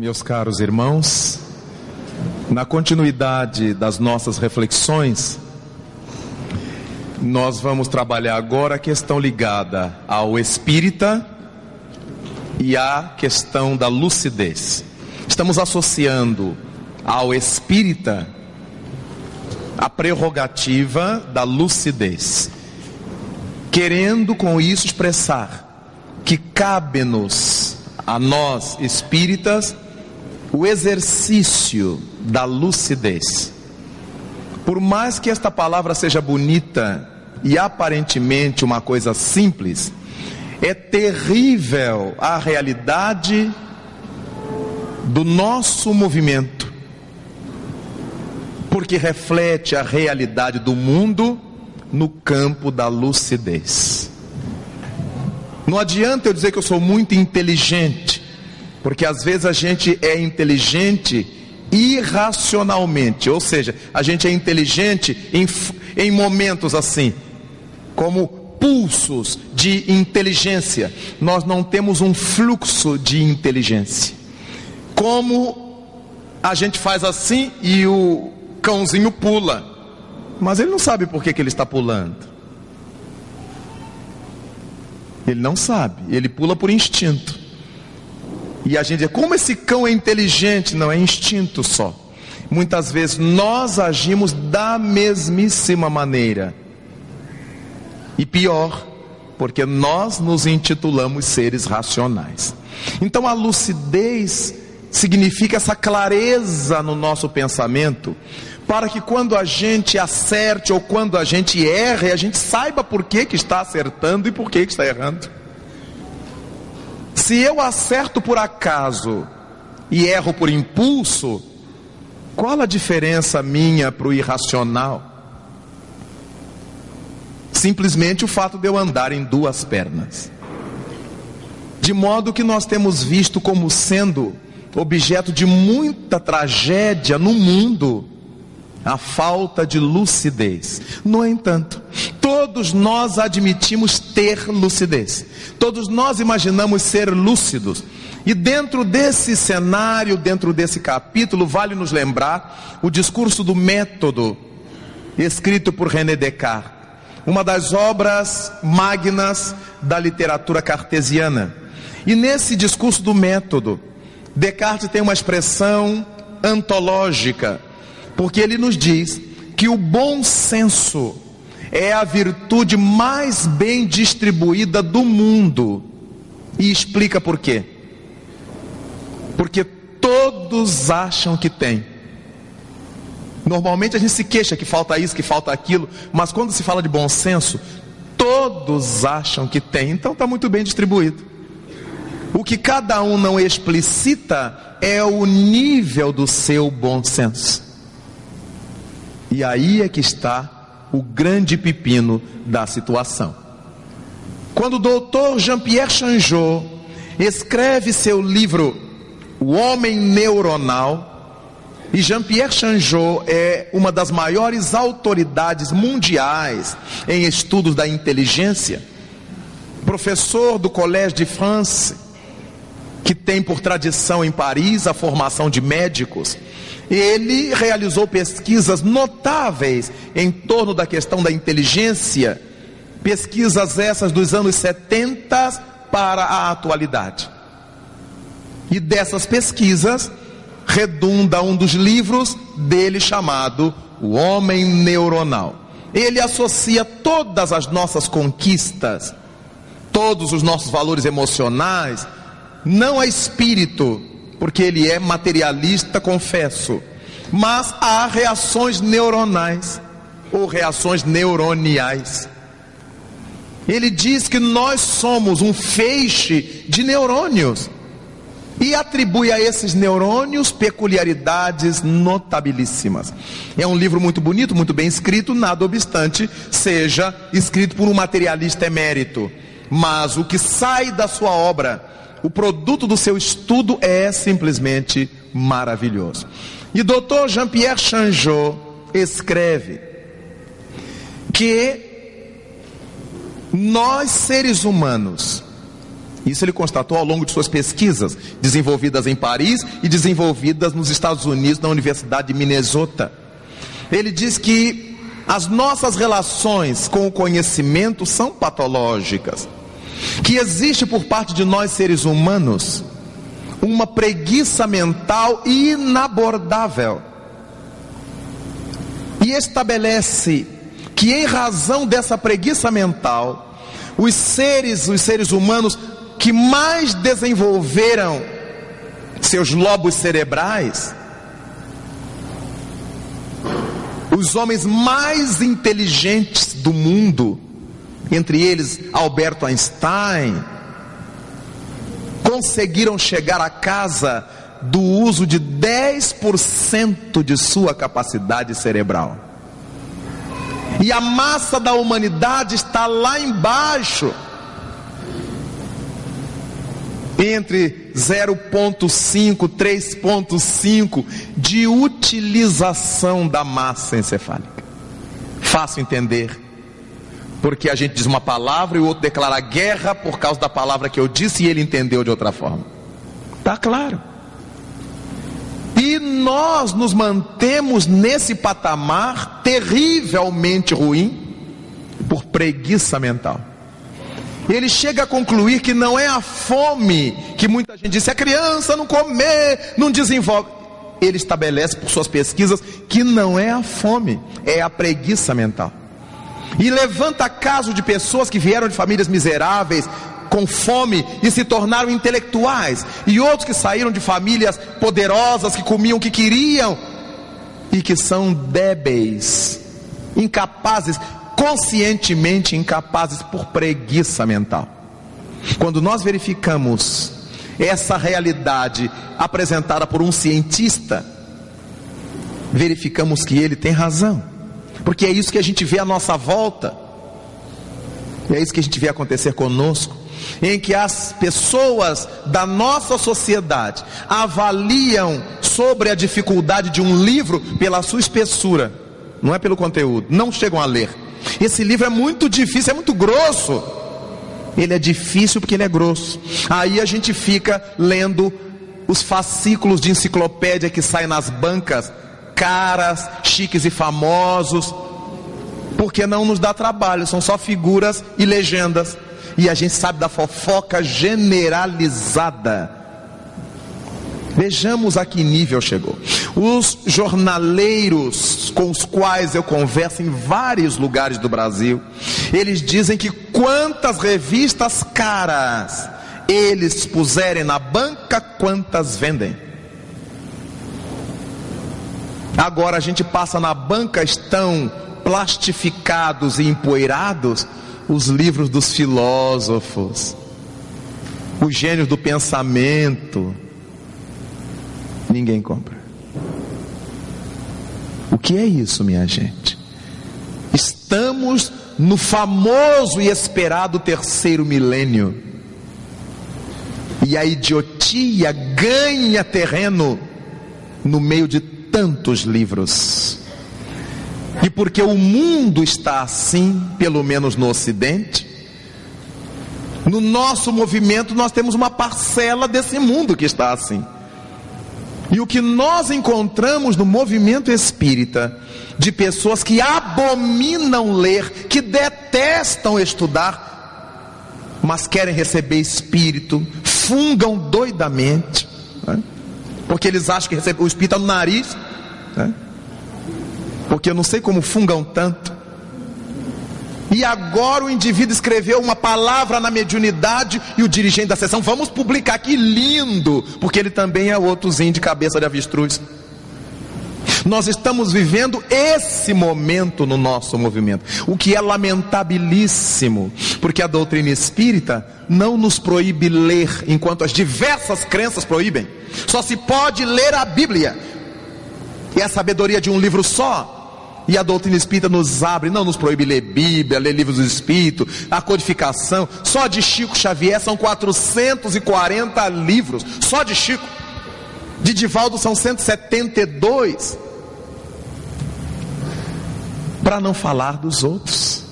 Meus caros irmãos, na continuidade das nossas reflexões, nós vamos trabalhar agora a questão ligada ao espírita e à questão da lucidez. Estamos associando ao espírita a prerrogativa da lucidez, querendo com isso expressar que cabe-nos a nós espíritas o exercício da lucidez. Por mais que esta palavra seja bonita e aparentemente uma coisa simples, é terrível a realidade do nosso movimento, porque reflete a realidade do mundo no campo da lucidez. Não adianta eu dizer que eu sou muito inteligente, porque às vezes a gente é inteligente irracionalmente, ou seja, a gente é inteligente em, em momentos assim, como pulsos de inteligência, nós não temos um fluxo de inteligência. Como a gente faz assim e o cãozinho pula, mas ele não sabe por que, que ele está pulando. Ele não sabe, ele pula por instinto. E a gente diz, como esse cão é inteligente? Não, é instinto só. Muitas vezes nós agimos da mesmíssima maneira. E pior, porque nós nos intitulamos seres racionais. Então a lucidez significa essa clareza no nosso pensamento, para que quando a gente acerte ou quando a gente erre, a gente saiba por que, que está acertando e por que, que está errando. Se eu acerto por acaso e erro por impulso, qual a diferença minha para o irracional? Simplesmente o fato de eu andar em duas pernas. De modo que nós temos visto como sendo objeto de muita tragédia no mundo a falta de lucidez. No entanto, todos nós admitimos ter lucidez. Todos nós imaginamos ser lúcidos. E dentro desse cenário, dentro desse capítulo, vale nos lembrar o discurso do método, escrito por René Descartes, uma das obras magnas da literatura cartesiana. E nesse discurso do método, Descartes tem uma expressão antológica porque ele nos diz que o bom senso é a virtude mais bem distribuída do mundo. E explica por quê. Porque todos acham que tem. Normalmente a gente se queixa que falta isso, que falta aquilo, mas quando se fala de bom senso, todos acham que tem, então está muito bem distribuído. O que cada um não explicita é o nível do seu bom senso. E aí é que está o grande pepino da situação. Quando o doutor Jean-Pierre Chanjot escreve seu livro O Homem Neuronal, e Jean-Pierre Chanjot é uma das maiores autoridades mundiais em estudos da inteligência, professor do Collège de France, que tem por tradição em Paris a formação de médicos, ele realizou pesquisas notáveis em torno da questão da inteligência, pesquisas essas dos anos 70 para a atualidade. E dessas pesquisas redunda um dos livros dele chamado O Homem Neuronal. Ele associa todas as nossas conquistas, todos os nossos valores emocionais, não a espírito, porque ele é materialista, confesso. Mas há reações neuronais ou reações neuroniais. Ele diz que nós somos um feixe de neurônios e atribui a esses neurônios peculiaridades notabilíssimas. É um livro muito bonito, muito bem escrito, nada obstante seja escrito por um materialista emérito. Mas o que sai da sua obra o produto do seu estudo é simplesmente maravilhoso. E doutor Jean-Pierre Chanjot escreve que nós seres humanos Isso ele constatou ao longo de suas pesquisas, desenvolvidas em Paris e desenvolvidas nos Estados Unidos, na Universidade de Minnesota. Ele diz que as nossas relações com o conhecimento são patológicas, que existe por parte de nós seres humanos uma preguiça mental inabordável. E estabelece que em razão dessa preguiça mental, os seres, os seres humanos que mais desenvolveram seus lobos cerebrais, os homens mais inteligentes do mundo, entre eles Alberto Einstein, conseguiram chegar à casa do uso de 10% de sua capacidade cerebral. E a massa da humanidade está lá embaixo entre 0,5 3,5 de utilização da massa encefálica. Fácil entender. Porque a gente diz uma palavra e o outro declara guerra por causa da palavra que eu disse e ele entendeu de outra forma. Está claro. E nós nos mantemos nesse patamar terrivelmente ruim por preguiça mental ele chega a concluir que não é a fome que muita gente diz, a criança não comer, não desenvolve. Ele estabelece por suas pesquisas que não é a fome, é a preguiça mental. E levanta caso de pessoas que vieram de famílias miseráveis, com fome e se tornaram intelectuais, e outros que saíram de famílias poderosas, que comiam o que queriam e que são débeis, incapazes conscientemente incapazes por preguiça mental. Quando nós verificamos essa realidade apresentada por um cientista, verificamos que ele tem razão, porque é isso que a gente vê à nossa volta, é isso que a gente vê acontecer conosco, em que as pessoas da nossa sociedade avaliam sobre a dificuldade de um livro pela sua espessura, não é pelo conteúdo, não chegam a ler. Esse livro é muito difícil, é muito grosso. Ele é difícil porque ele é grosso. Aí a gente fica lendo os fascículos de enciclopédia que saem nas bancas, caras, chiques e famosos, porque não nos dá trabalho, são só figuras e legendas. E a gente sabe da fofoca generalizada Vejamos a que nível chegou. Os jornaleiros com os quais eu converso em vários lugares do Brasil, eles dizem que quantas revistas caras eles puserem na banca, quantas vendem. Agora a gente passa na banca, estão plastificados e empoeirados os livros dos filósofos, os gênios do pensamento ninguém compra. O que é isso, minha gente? Estamos no famoso e esperado terceiro milênio. E a idiotia ganha terreno no meio de tantos livros. E porque o mundo está assim, pelo menos no Ocidente, no nosso movimento nós temos uma parcela desse mundo que está assim. E o que nós encontramos no movimento espírita, de pessoas que abominam ler, que detestam estudar, mas querem receber espírito, fungam doidamente, né? Porque eles acham que o espírito está no nariz, né? porque eu não sei como fungam tanto. E agora o indivíduo escreveu uma palavra na mediunidade e o dirigente da sessão, vamos publicar que lindo, porque ele também é outrozinho de cabeça de avestruz. Nós estamos vivendo esse momento no nosso movimento, o que é lamentabilíssimo, porque a doutrina espírita não nos proíbe ler, enquanto as diversas crenças proíbem. Só se pode ler a Bíblia, e a sabedoria de um livro só e a doutrina espírita nos abre, não nos proíbe ler Bíblia, ler livros do Espírito, a codificação. Só de Chico Xavier são 440 livros. Só de Chico. De Divaldo são 172. Para não falar dos outros.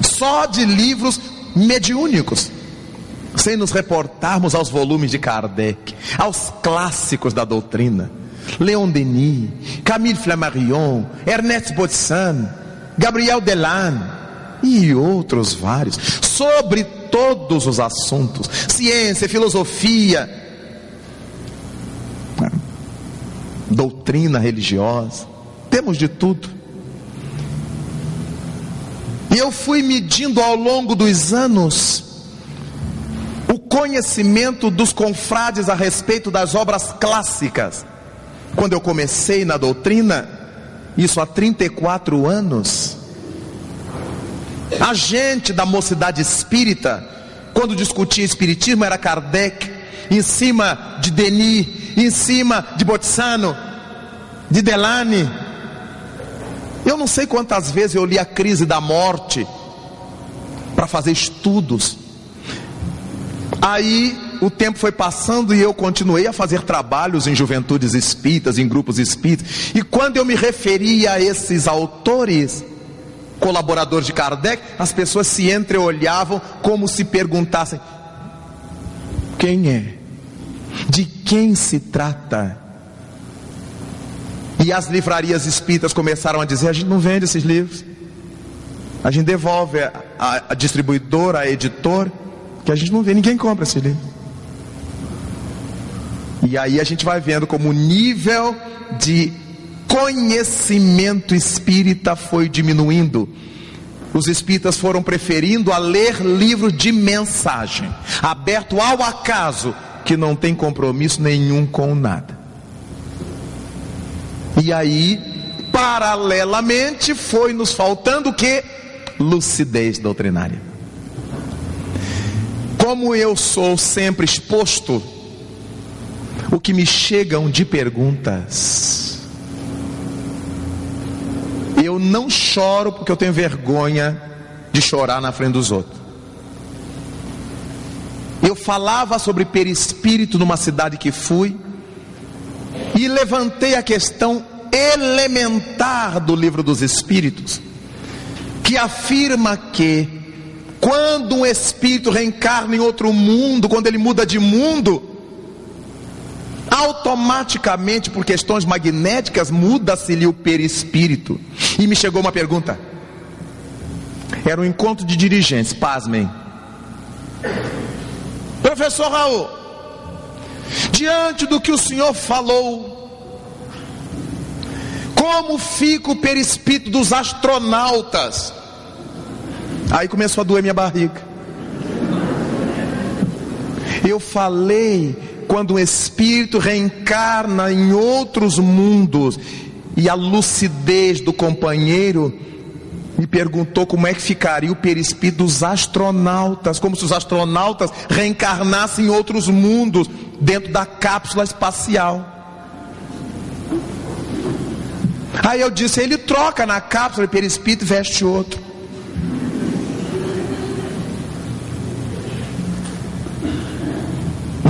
Só de livros mediúnicos. sem nos reportarmos aos volumes de Kardec, aos clássicos da doutrina. Leon Denis, Camille Flammarion, Ernest Bodsan, Gabriel Delan e outros vários, sobre todos os assuntos, ciência, filosofia, doutrina religiosa, temos de tudo. E eu fui medindo ao longo dos anos o conhecimento dos confrades a respeito das obras clássicas. Quando eu comecei na doutrina, isso há 34 anos, a gente da mocidade espírita, quando discutia espiritismo, era Kardec, em cima de Denis, em cima de Botsano, de Delane. Eu não sei quantas vezes eu li a crise da morte para fazer estudos. Aí o tempo foi passando e eu continuei a fazer trabalhos em juventudes espíritas, em grupos espíritas. E quando eu me referia a esses autores, colaboradores de Kardec, as pessoas se entreolhavam como se perguntassem: quem é? De quem se trata? E as livrarias espíritas começaram a dizer: a gente não vende esses livros. A gente devolve a, a, a distribuidora, a editor, que a gente não vê, ninguém compra esse livro. E aí a gente vai vendo como o nível de conhecimento espírita foi diminuindo. Os espíritas foram preferindo a ler livro de mensagem, aberto ao acaso, que não tem compromisso nenhum com nada. E aí, paralelamente, foi nos faltando o que? Lucidez doutrinária. Como eu sou sempre exposto o que me chegam de perguntas. Eu não choro porque eu tenho vergonha de chorar na frente dos outros. Eu falava sobre perispírito numa cidade que fui e levantei a questão elementar do livro dos Espíritos, que afirma que quando um espírito reencarna em outro mundo, quando ele muda de mundo, automaticamente, por questões magnéticas, muda-se-lhe o perispírito. E me chegou uma pergunta. Era um encontro de dirigentes, pasmem. Professor Raul, diante do que o senhor falou, como fica o perispírito dos astronautas? Aí começou a doer minha barriga. Eu falei quando o espírito reencarna em outros mundos e a lucidez do companheiro me perguntou como é que ficaria o perispírito dos astronautas, como se os astronautas reencarnassem em outros mundos dentro da cápsula espacial. Aí eu disse, ele troca na cápsula de perispírito e veste outro.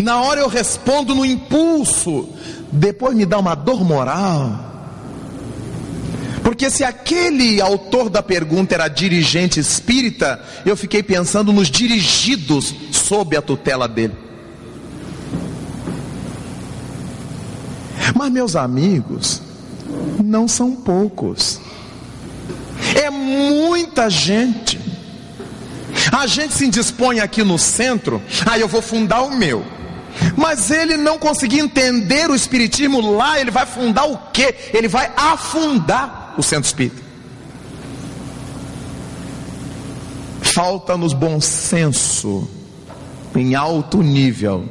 Na hora eu respondo no impulso, depois me dá uma dor moral. Porque se aquele autor da pergunta era dirigente espírita, eu fiquei pensando nos dirigidos sob a tutela dele. Mas meus amigos, não são poucos. É muita gente. A gente se dispõe aqui no centro, aí ah, eu vou fundar o meu. Mas ele não conseguir entender o espiritismo lá, ele vai fundar o quê? Ele vai afundar o centro espírita. Falta-nos bom senso em alto nível.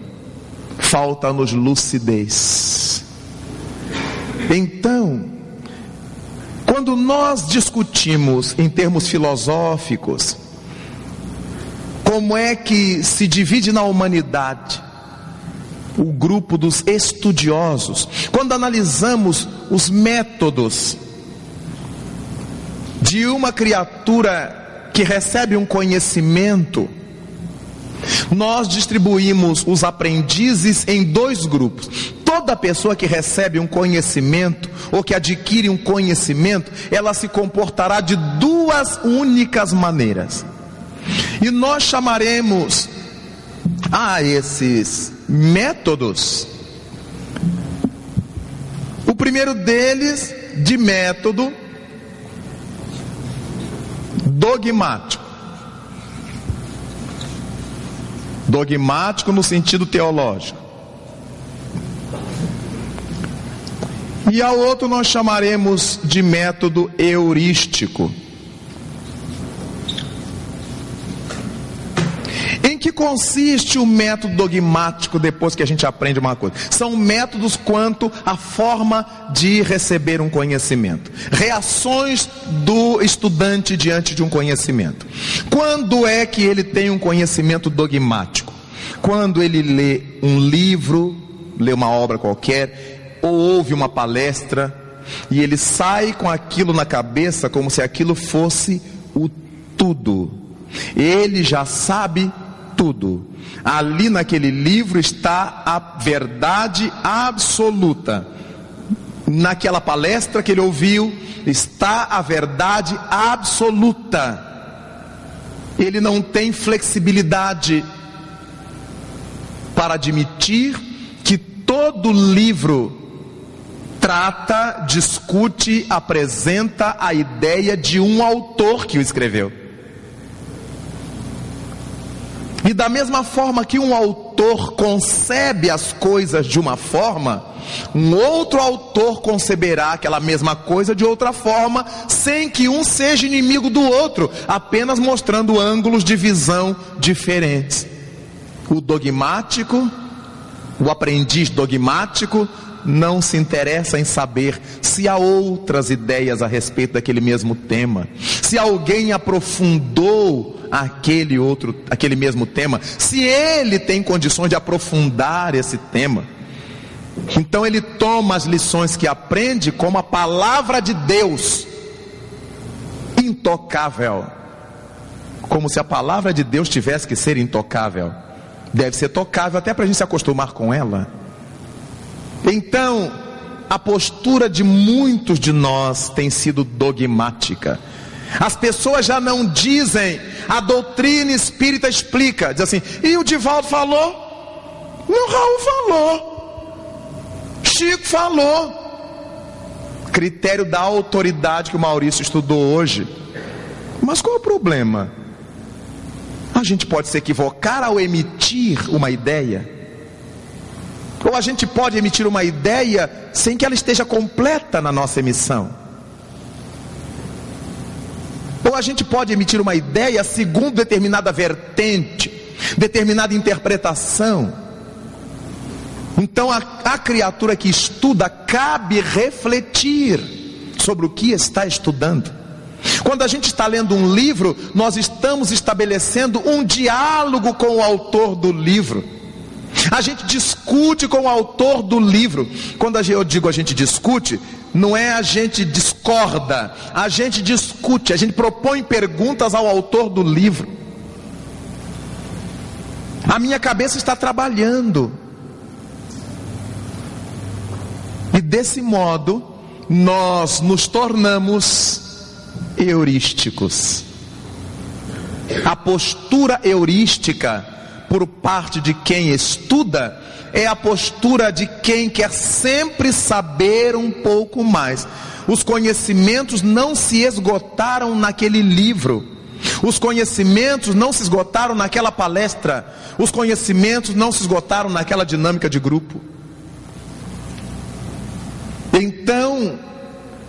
Falta-nos lucidez. Então, quando nós discutimos em termos filosóficos, como é que se divide na humanidade o grupo dos estudiosos, quando analisamos os métodos de uma criatura que recebe um conhecimento, nós distribuímos os aprendizes em dois grupos. Toda pessoa que recebe um conhecimento ou que adquire um conhecimento, ela se comportará de duas únicas maneiras. E nós chamaremos a esses métodos. O primeiro deles, de método dogmático. Dogmático no sentido teológico. E ao outro nós chamaremos de método heurístico. Em que consiste o método dogmático depois que a gente aprende uma coisa? São métodos quanto à forma de receber um conhecimento, reações do estudante diante de um conhecimento. Quando é que ele tem um conhecimento dogmático? Quando ele lê um livro, lê uma obra qualquer ou ouve uma palestra e ele sai com aquilo na cabeça como se aquilo fosse o tudo. Ele já sabe tudo. Ali naquele livro está a verdade absoluta. Naquela palestra que ele ouviu está a verdade absoluta. Ele não tem flexibilidade para admitir que todo livro trata, discute, apresenta a ideia de um autor que o escreveu. E da mesma forma que um autor concebe as coisas de uma forma, um outro autor conceberá aquela mesma coisa de outra forma, sem que um seja inimigo do outro, apenas mostrando ângulos de visão diferentes. O dogmático, o aprendiz dogmático, não se interessa em saber se há outras ideias a respeito daquele mesmo tema, se alguém aprofundou aquele outro, aquele mesmo tema, se ele tem condições de aprofundar esse tema. Então ele toma as lições que aprende como a palavra de Deus, intocável, como se a palavra de Deus tivesse que ser intocável. Deve ser tocável até para a gente se acostumar com ela. Então, a postura de muitos de nós tem sido dogmática. As pessoas já não dizem, a doutrina espírita explica, diz assim, e o Divaldo falou? Não, Raul falou. Chico falou. Critério da autoridade que o Maurício estudou hoje. Mas qual é o problema? A gente pode se equivocar ao emitir uma ideia. Ou a gente pode emitir uma ideia sem que ela esteja completa na nossa emissão. Ou a gente pode emitir uma ideia segundo determinada vertente, determinada interpretação. Então a, a criatura que estuda cabe refletir sobre o que está estudando. Quando a gente está lendo um livro, nós estamos estabelecendo um diálogo com o autor do livro. A gente discute com o autor do livro. Quando eu digo a gente discute, não é a gente discorda, a gente discute, a gente propõe perguntas ao autor do livro. A minha cabeça está trabalhando. E desse modo, nós nos tornamos heurísticos. A postura heurística por parte de quem estuda é a postura de quem quer sempre saber um pouco mais. Os conhecimentos não se esgotaram naquele livro. Os conhecimentos não se esgotaram naquela palestra. Os conhecimentos não se esgotaram naquela dinâmica de grupo. Então,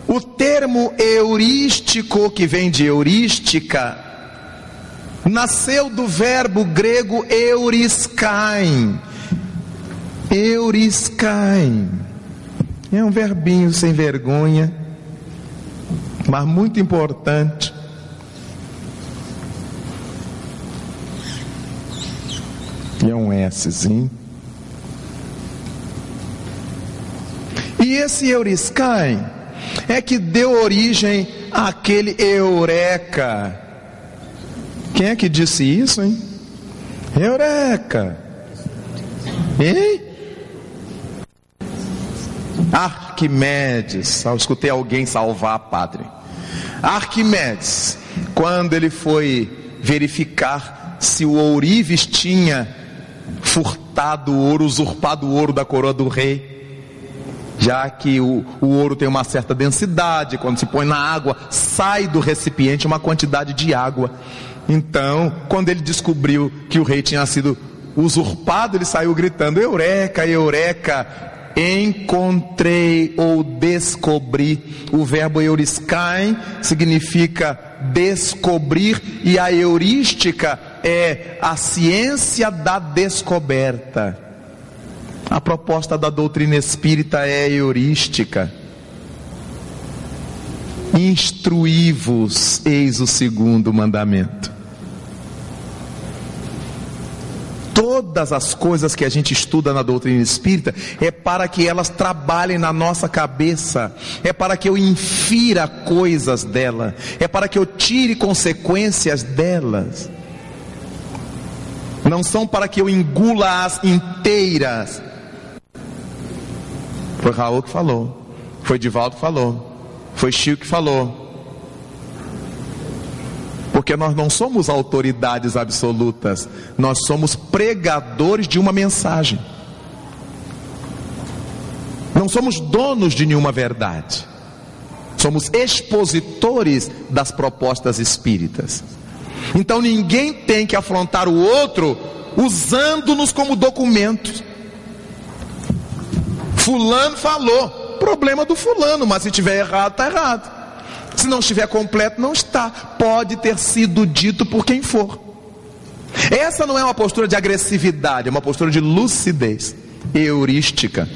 o termo heurístico, que vem de heurística, nasceu do verbo grego euriskain. Euriskain. É um verbinho sem vergonha, mas muito importante. E é um Szinho. E esse Euriskain é que deu origem àquele Eureka quem é que disse isso, hein? Eureka! Hein? Arquimedes, eu escutei alguém salvar padre. Arquimedes, quando ele foi verificar se o ourives tinha furtado o ouro, usurpado o ouro da coroa do rei. Já que o, o ouro tem uma certa densidade, quando se põe na água, sai do recipiente uma quantidade de água. Então, quando ele descobriu que o rei tinha sido usurpado, ele saiu gritando: Eureka, Eureka! Encontrei ou descobri. O verbo euriscain significa descobrir, e a heurística é a ciência da descoberta. A proposta da doutrina espírita é heurística. Instruí-vos, eis o segundo mandamento. Todas as coisas que a gente estuda na doutrina espírita é para que elas trabalhem na nossa cabeça, é para que eu infira coisas dela, é para que eu tire consequências delas. Não são para que eu engula as inteiras. Foi Raul que falou, foi Divaldo que falou, foi Chico que falou. Porque nós não somos autoridades absolutas, nós somos pregadores de uma mensagem. Não somos donos de nenhuma verdade. Somos expositores das propostas espíritas. Então ninguém tem que afrontar o outro usando-nos como documentos. Fulano falou, problema do fulano, mas se tiver errado, está errado. Se não estiver completo, não está. Pode ter sido dito por quem for. Essa não é uma postura de agressividade, é uma postura de lucidez heurística.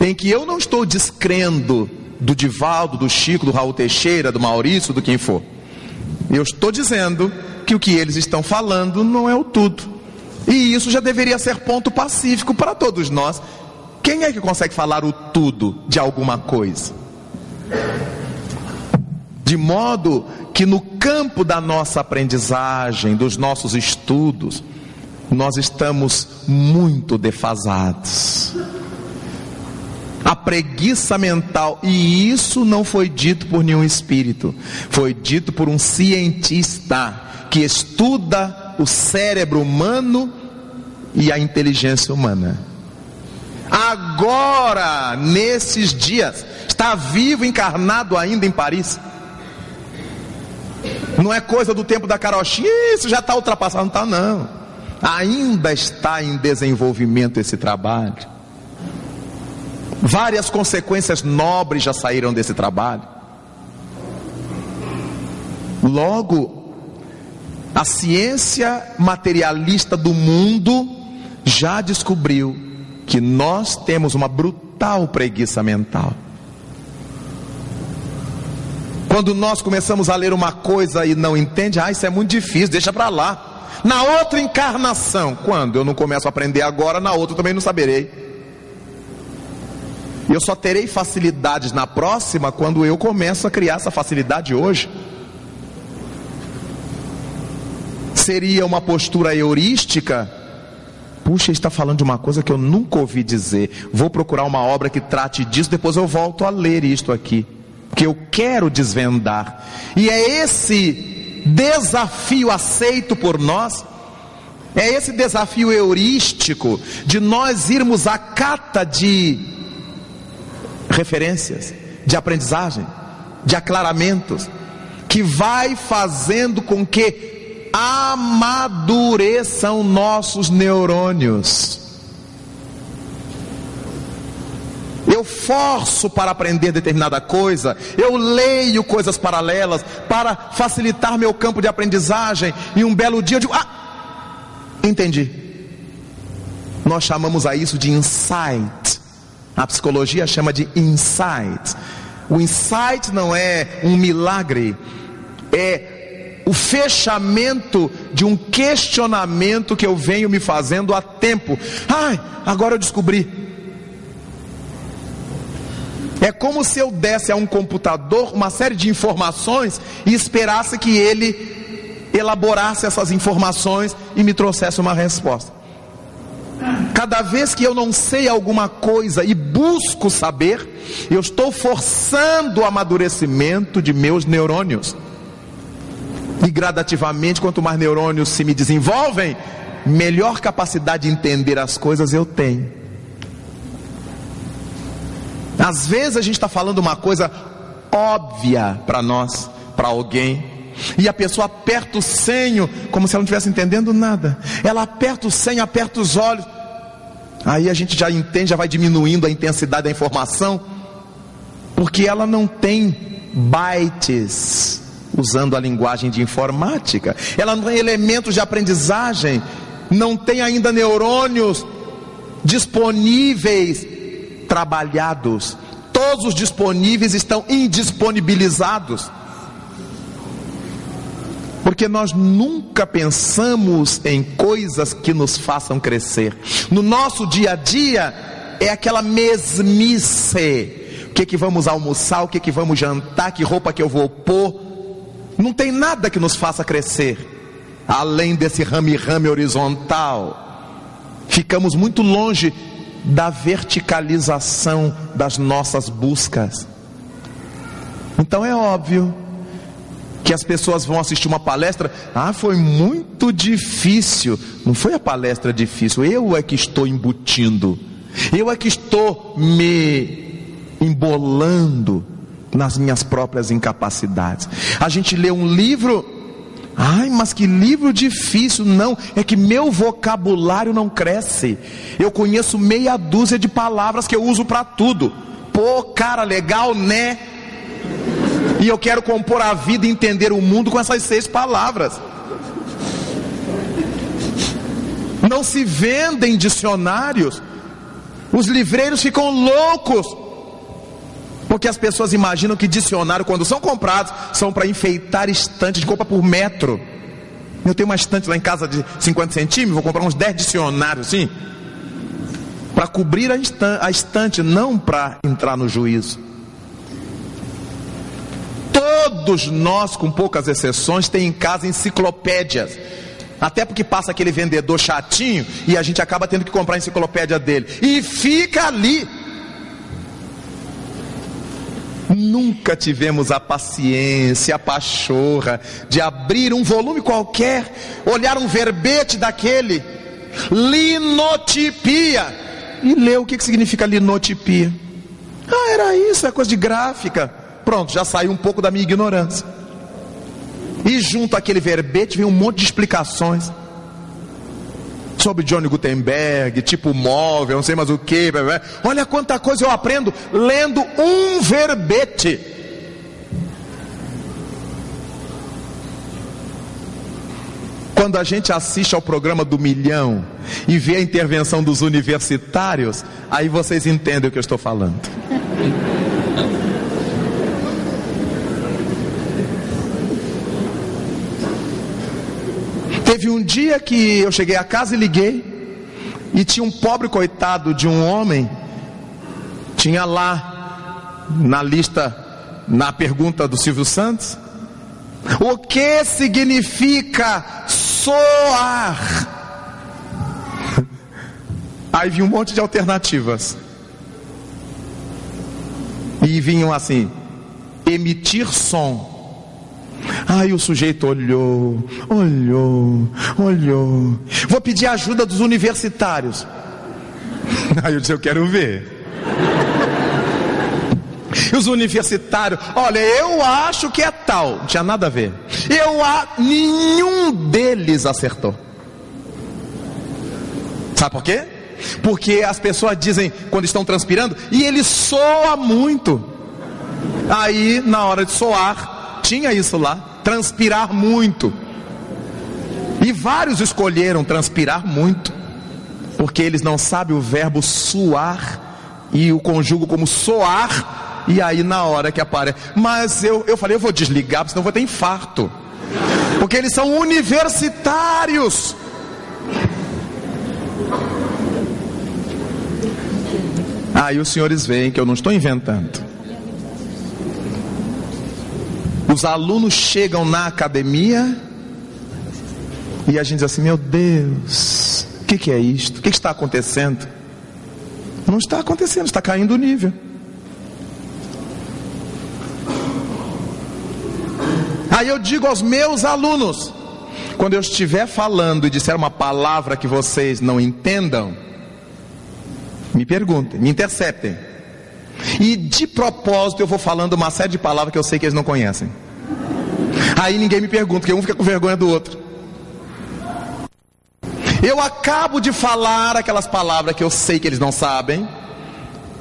Em que eu não estou descrendo do Divaldo, do Chico, do Raul Teixeira, do Maurício, do quem for. Eu estou dizendo que o que eles estão falando não é o tudo. E isso já deveria ser ponto pacífico para todos nós quem é que consegue falar o tudo de alguma coisa? De modo que no campo da nossa aprendizagem, dos nossos estudos, nós estamos muito defasados. A preguiça mental, e isso não foi dito por nenhum espírito, foi dito por um cientista que estuda o cérebro humano e a inteligência humana agora, nesses dias, está vivo, encarnado ainda em Paris. Não é coisa do tempo da carochinha, isso já está ultrapassado, não está não. Ainda está em desenvolvimento esse trabalho. Várias consequências nobres já saíram desse trabalho. Logo, a ciência materialista do mundo já descobriu que nós temos uma brutal preguiça mental. Quando nós começamos a ler uma coisa e não entende, ah, isso é muito difícil, deixa para lá. Na outra encarnação, quando eu não começo a aprender agora, na outra também não saberei. Eu só terei facilidades na próxima quando eu começo a criar essa facilidade hoje. Seria uma postura heurística Puxa, está falando de uma coisa que eu nunca ouvi dizer. Vou procurar uma obra que trate disso, depois eu volto a ler isto aqui. Que eu quero desvendar. E é esse desafio aceito por nós, é esse desafio heurístico de nós irmos à cata de referências, de aprendizagem, de aclaramentos, que vai fazendo com que amadureçam nossos neurônios. Eu forço para aprender determinada coisa, eu leio coisas paralelas para facilitar meu campo de aprendizagem, e um belo dia eu digo: Ah, entendi. Nós chamamos a isso de insight. A psicologia chama de insight. O insight não é um milagre, é o fechamento de um questionamento que eu venho me fazendo há tempo. Ai, agora eu descobri. É como se eu desse a um computador uma série de informações e esperasse que ele elaborasse essas informações e me trouxesse uma resposta. Cada vez que eu não sei alguma coisa e busco saber, eu estou forçando o amadurecimento de meus neurônios. E gradativamente, quanto mais neurônios se me desenvolvem, melhor capacidade de entender as coisas eu tenho. Às vezes a gente está falando uma coisa óbvia para nós, para alguém, e a pessoa aperta o senho, como se ela não estivesse entendendo nada. Ela aperta o senho, aperta os olhos. Aí a gente já entende, já vai diminuindo a intensidade da informação, porque ela não tem bytes, usando a linguagem de informática. Ela não tem elementos de aprendizagem, não tem ainda neurônios disponíveis, trabalhados. Todos os disponíveis estão indisponibilizados. Porque nós nunca pensamos em coisas que nos façam crescer. No nosso dia a dia é aquela mesmice. O que que vamos almoçar, o que que vamos jantar, que roupa que eu vou pôr. Não tem nada que nos faça crescer além desse rame-rame horizontal. Ficamos muito longe da verticalização das nossas buscas. Então é óbvio que as pessoas vão assistir uma palestra, ah, foi muito difícil. Não foi a palestra difícil, eu é que estou embutindo. Eu é que estou me embolando nas minhas próprias incapacidades. A gente lê um livro Ai, mas que livro difícil. Não, é que meu vocabulário não cresce. Eu conheço meia dúzia de palavras que eu uso para tudo. Pô, cara, legal, né? E eu quero compor a vida e entender o mundo com essas seis palavras. Não se vendem dicionários. Os livreiros ficam loucos porque as pessoas imaginam que dicionário, quando são comprados, são para enfeitar estantes de compra por metro. Eu tenho uma estante lá em casa de 50 centímetros, vou comprar uns 10 dicionários, sim. Para cobrir a estante, a estante não para entrar no juízo. Todos nós, com poucas exceções, tem em casa enciclopédias. Até porque passa aquele vendedor chatinho e a gente acaba tendo que comprar a enciclopédia dele. E fica ali Nunca tivemos a paciência, a pachorra de abrir um volume qualquer, olhar um verbete daquele, linotipia, e ler o que, que significa linotipia. Ah, era isso, é coisa de gráfica. Pronto, já saiu um pouco da minha ignorância. E junto àquele verbete vem um monte de explicações sobre Johnny Gutenberg, tipo móvel, não sei mais o que. Olha quanta coisa eu aprendo lendo um verbete. Quando a gente assiste ao programa do Milhão e vê a intervenção dos universitários, aí vocês entendem o que eu estou falando. Teve um dia que eu cheguei a casa e liguei, e tinha um pobre coitado de um homem, tinha lá na lista, na pergunta do Silvio Santos, o que significa soar? Aí vi um monte de alternativas. E vinham assim: emitir som Aí o sujeito olhou, olhou, olhou. Vou pedir ajuda dos universitários. Aí eu disse: Eu quero ver. E os universitários, olha, eu acho que é tal. Não tinha nada a ver. Eu a... nenhum deles acertou. Sabe por quê? Porque as pessoas dizem quando estão transpirando, e ele soa muito. Aí, na hora de soar, tinha isso lá, transpirar muito. E vários escolheram transpirar muito, porque eles não sabem o verbo suar e o conjugo como soar, e aí na hora que aparece. Mas eu, eu falei, eu vou desligar, senão eu vou ter infarto. Porque eles são universitários. Aí os senhores veem que eu não estou inventando. Os alunos chegam na academia e a gente diz assim: Meu Deus, o que, que, é isto? O que, que está acontecendo? Não está acontecendo, está caindo o nível. Aí eu digo aos meus alunos: quando eu estiver falando e disser uma palavra que vocês não entendam, me perguntem, me interceptem. E de propósito eu vou falando uma série de palavras que eu sei que eles não conhecem. Aí ninguém me pergunta, porque um fica com vergonha do outro. Eu acabo de falar aquelas palavras que eu sei que eles não sabem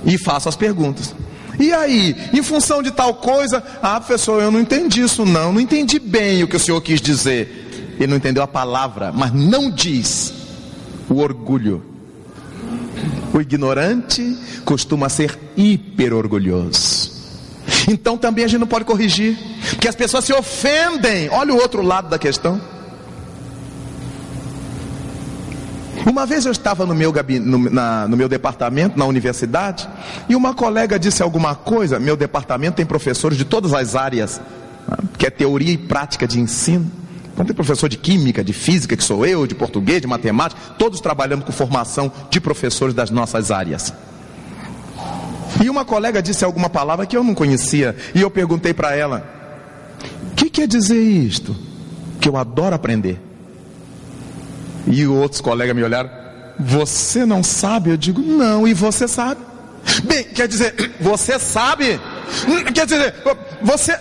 e faço as perguntas. E aí, em função de tal coisa, ah, professor, eu não entendi isso não, não entendi bem o que o senhor quis dizer. Ele não entendeu a palavra, mas não diz o orgulho. O ignorante costuma ser hiper orgulhoso. Então também a gente não pode corrigir, porque as pessoas se ofendem. Olha o outro lado da questão. Uma vez eu estava no meu, no, na, no meu departamento, na universidade, e uma colega disse alguma coisa. Meu departamento tem professores de todas as áreas, né, que é teoria e prática de ensino. Então tem professor de química, de física, que sou eu, de português, de matemática, todos trabalhando com formação de professores das nossas áreas. E uma colega disse alguma palavra que eu não conhecia, e eu perguntei para ela: o que quer dizer isto? Que eu adoro aprender. E outros colegas me olharam: Você não sabe? Eu digo: Não, e você sabe? Bem, quer dizer, você sabe? Quer dizer, você.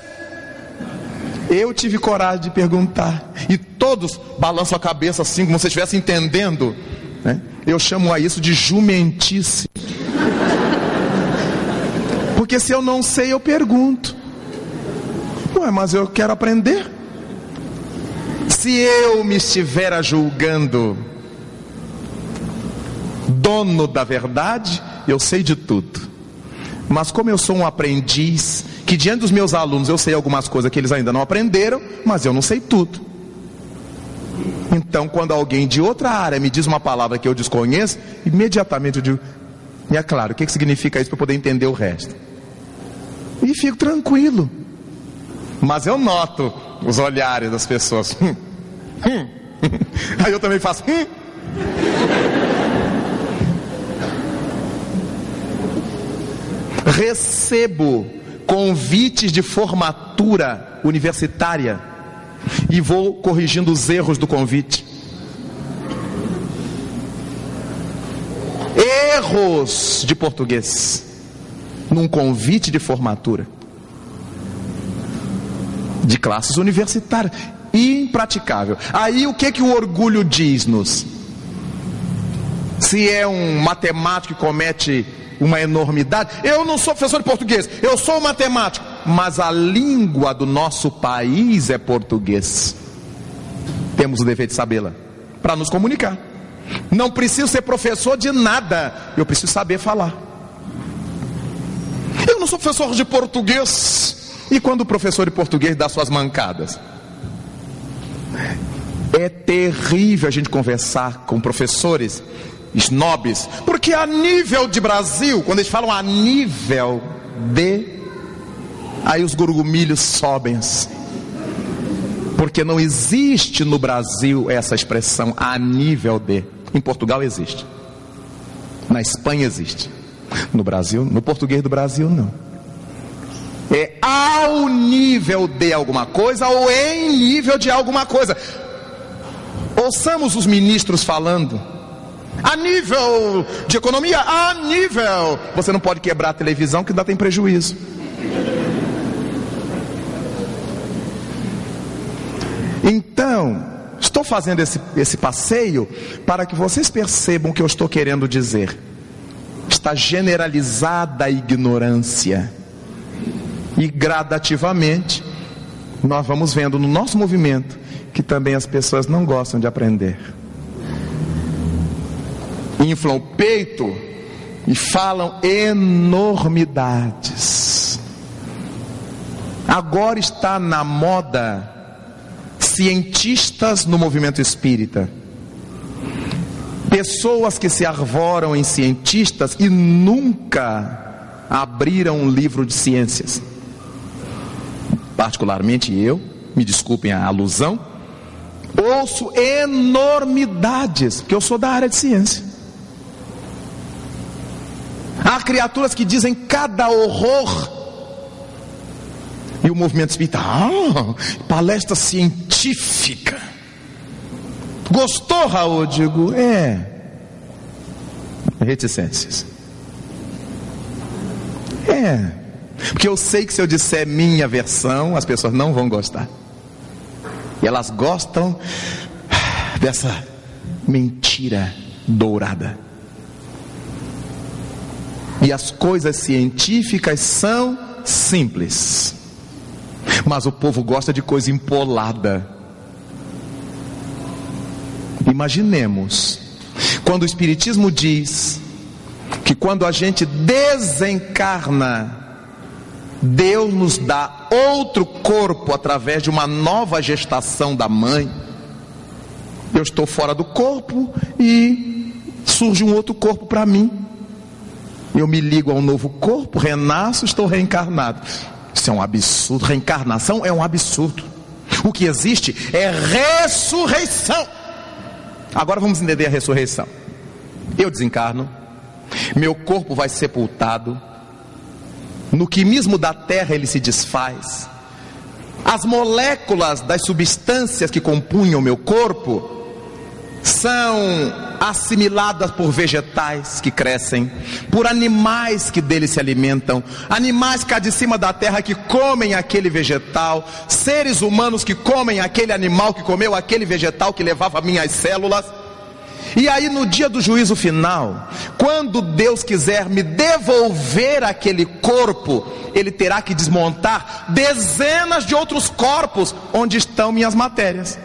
Eu tive coragem de perguntar. E todos balançam a cabeça assim, como se estivessem entendendo. Né? Eu chamo a isso de jumentice. Porque se eu não sei, eu pergunto. Ué, mas eu quero aprender. Se eu me estivera julgando dono da verdade, eu sei de tudo. Mas como eu sou um aprendiz, que diante dos meus alunos eu sei algumas coisas que eles ainda não aprenderam, mas eu não sei tudo. Então, quando alguém de outra área me diz uma palavra que eu desconheço, imediatamente eu digo, e é claro, o que, que significa isso para poder entender o resto? E fico tranquilo. Mas eu noto os olhares das pessoas. Hum, Hum. Aí eu também faço. Hum. Recebo convites de formatura universitária e vou corrigindo os erros do convite. Erros de português num convite de formatura de classes universitárias impraticável. Aí o que que o orgulho diz-nos? Se é um matemático que comete uma enormidade, eu não sou professor de português, eu sou matemático, mas a língua do nosso país é português. Temos o dever de sabê-la para nos comunicar. Não preciso ser professor de nada, eu preciso saber falar. Eu não sou professor de português. E quando o professor de português dá suas mancadas? É terrível a gente conversar com professores snobs, porque a nível de Brasil, quando eles falam a nível de, aí os gurgumilhos sobem assim. Porque não existe no Brasil essa expressão a nível de. Em Portugal existe. Na Espanha existe. No Brasil, no português do Brasil não é ao nível de alguma coisa ou em nível de alguma coisa. Ouçamos os ministros falando. A nível de economia, a nível. Você não pode quebrar a televisão que ainda tem prejuízo. Então, estou fazendo esse, esse passeio para que vocês percebam o que eu estou querendo dizer. Está generalizada a ignorância e gradativamente, nós vamos vendo no nosso movimento que também as pessoas não gostam de aprender. Inflam o peito e falam enormidades. Agora está na moda cientistas no movimento espírita. Pessoas que se arvoram em cientistas e nunca abriram um livro de ciências particularmente eu, me desculpem a alusão, ouço enormidades, porque eu sou da área de ciência. Há criaturas que dizem cada horror. E o movimento espírita, ah, palestra científica. Gostou, Raul? Digo, é. Reticências. É. Porque eu sei que se eu disser minha versão, as pessoas não vão gostar. E elas gostam dessa mentira dourada. E as coisas científicas são simples. Mas o povo gosta de coisa empolada. Imaginemos, quando o Espiritismo diz que quando a gente desencarna, Deus nos dá outro corpo através de uma nova gestação da mãe. Eu estou fora do corpo e surge um outro corpo para mim. Eu me ligo a um novo corpo, renasço, estou reencarnado. Isso é um absurdo. Reencarnação é um absurdo. O que existe é ressurreição. Agora vamos entender a ressurreição. Eu desencarno, meu corpo vai sepultado, no quimismo da terra ele se desfaz, as moléculas das substâncias que compunham meu corpo são assimiladas por vegetais que crescem, por animais que dele se alimentam, animais cá de cima da terra que comem aquele vegetal, seres humanos que comem aquele animal que comeu aquele vegetal que levava minhas células. E aí no dia do juízo final, quando Deus quiser me devolver aquele corpo, ele terá que desmontar dezenas de outros corpos onde estão minhas matérias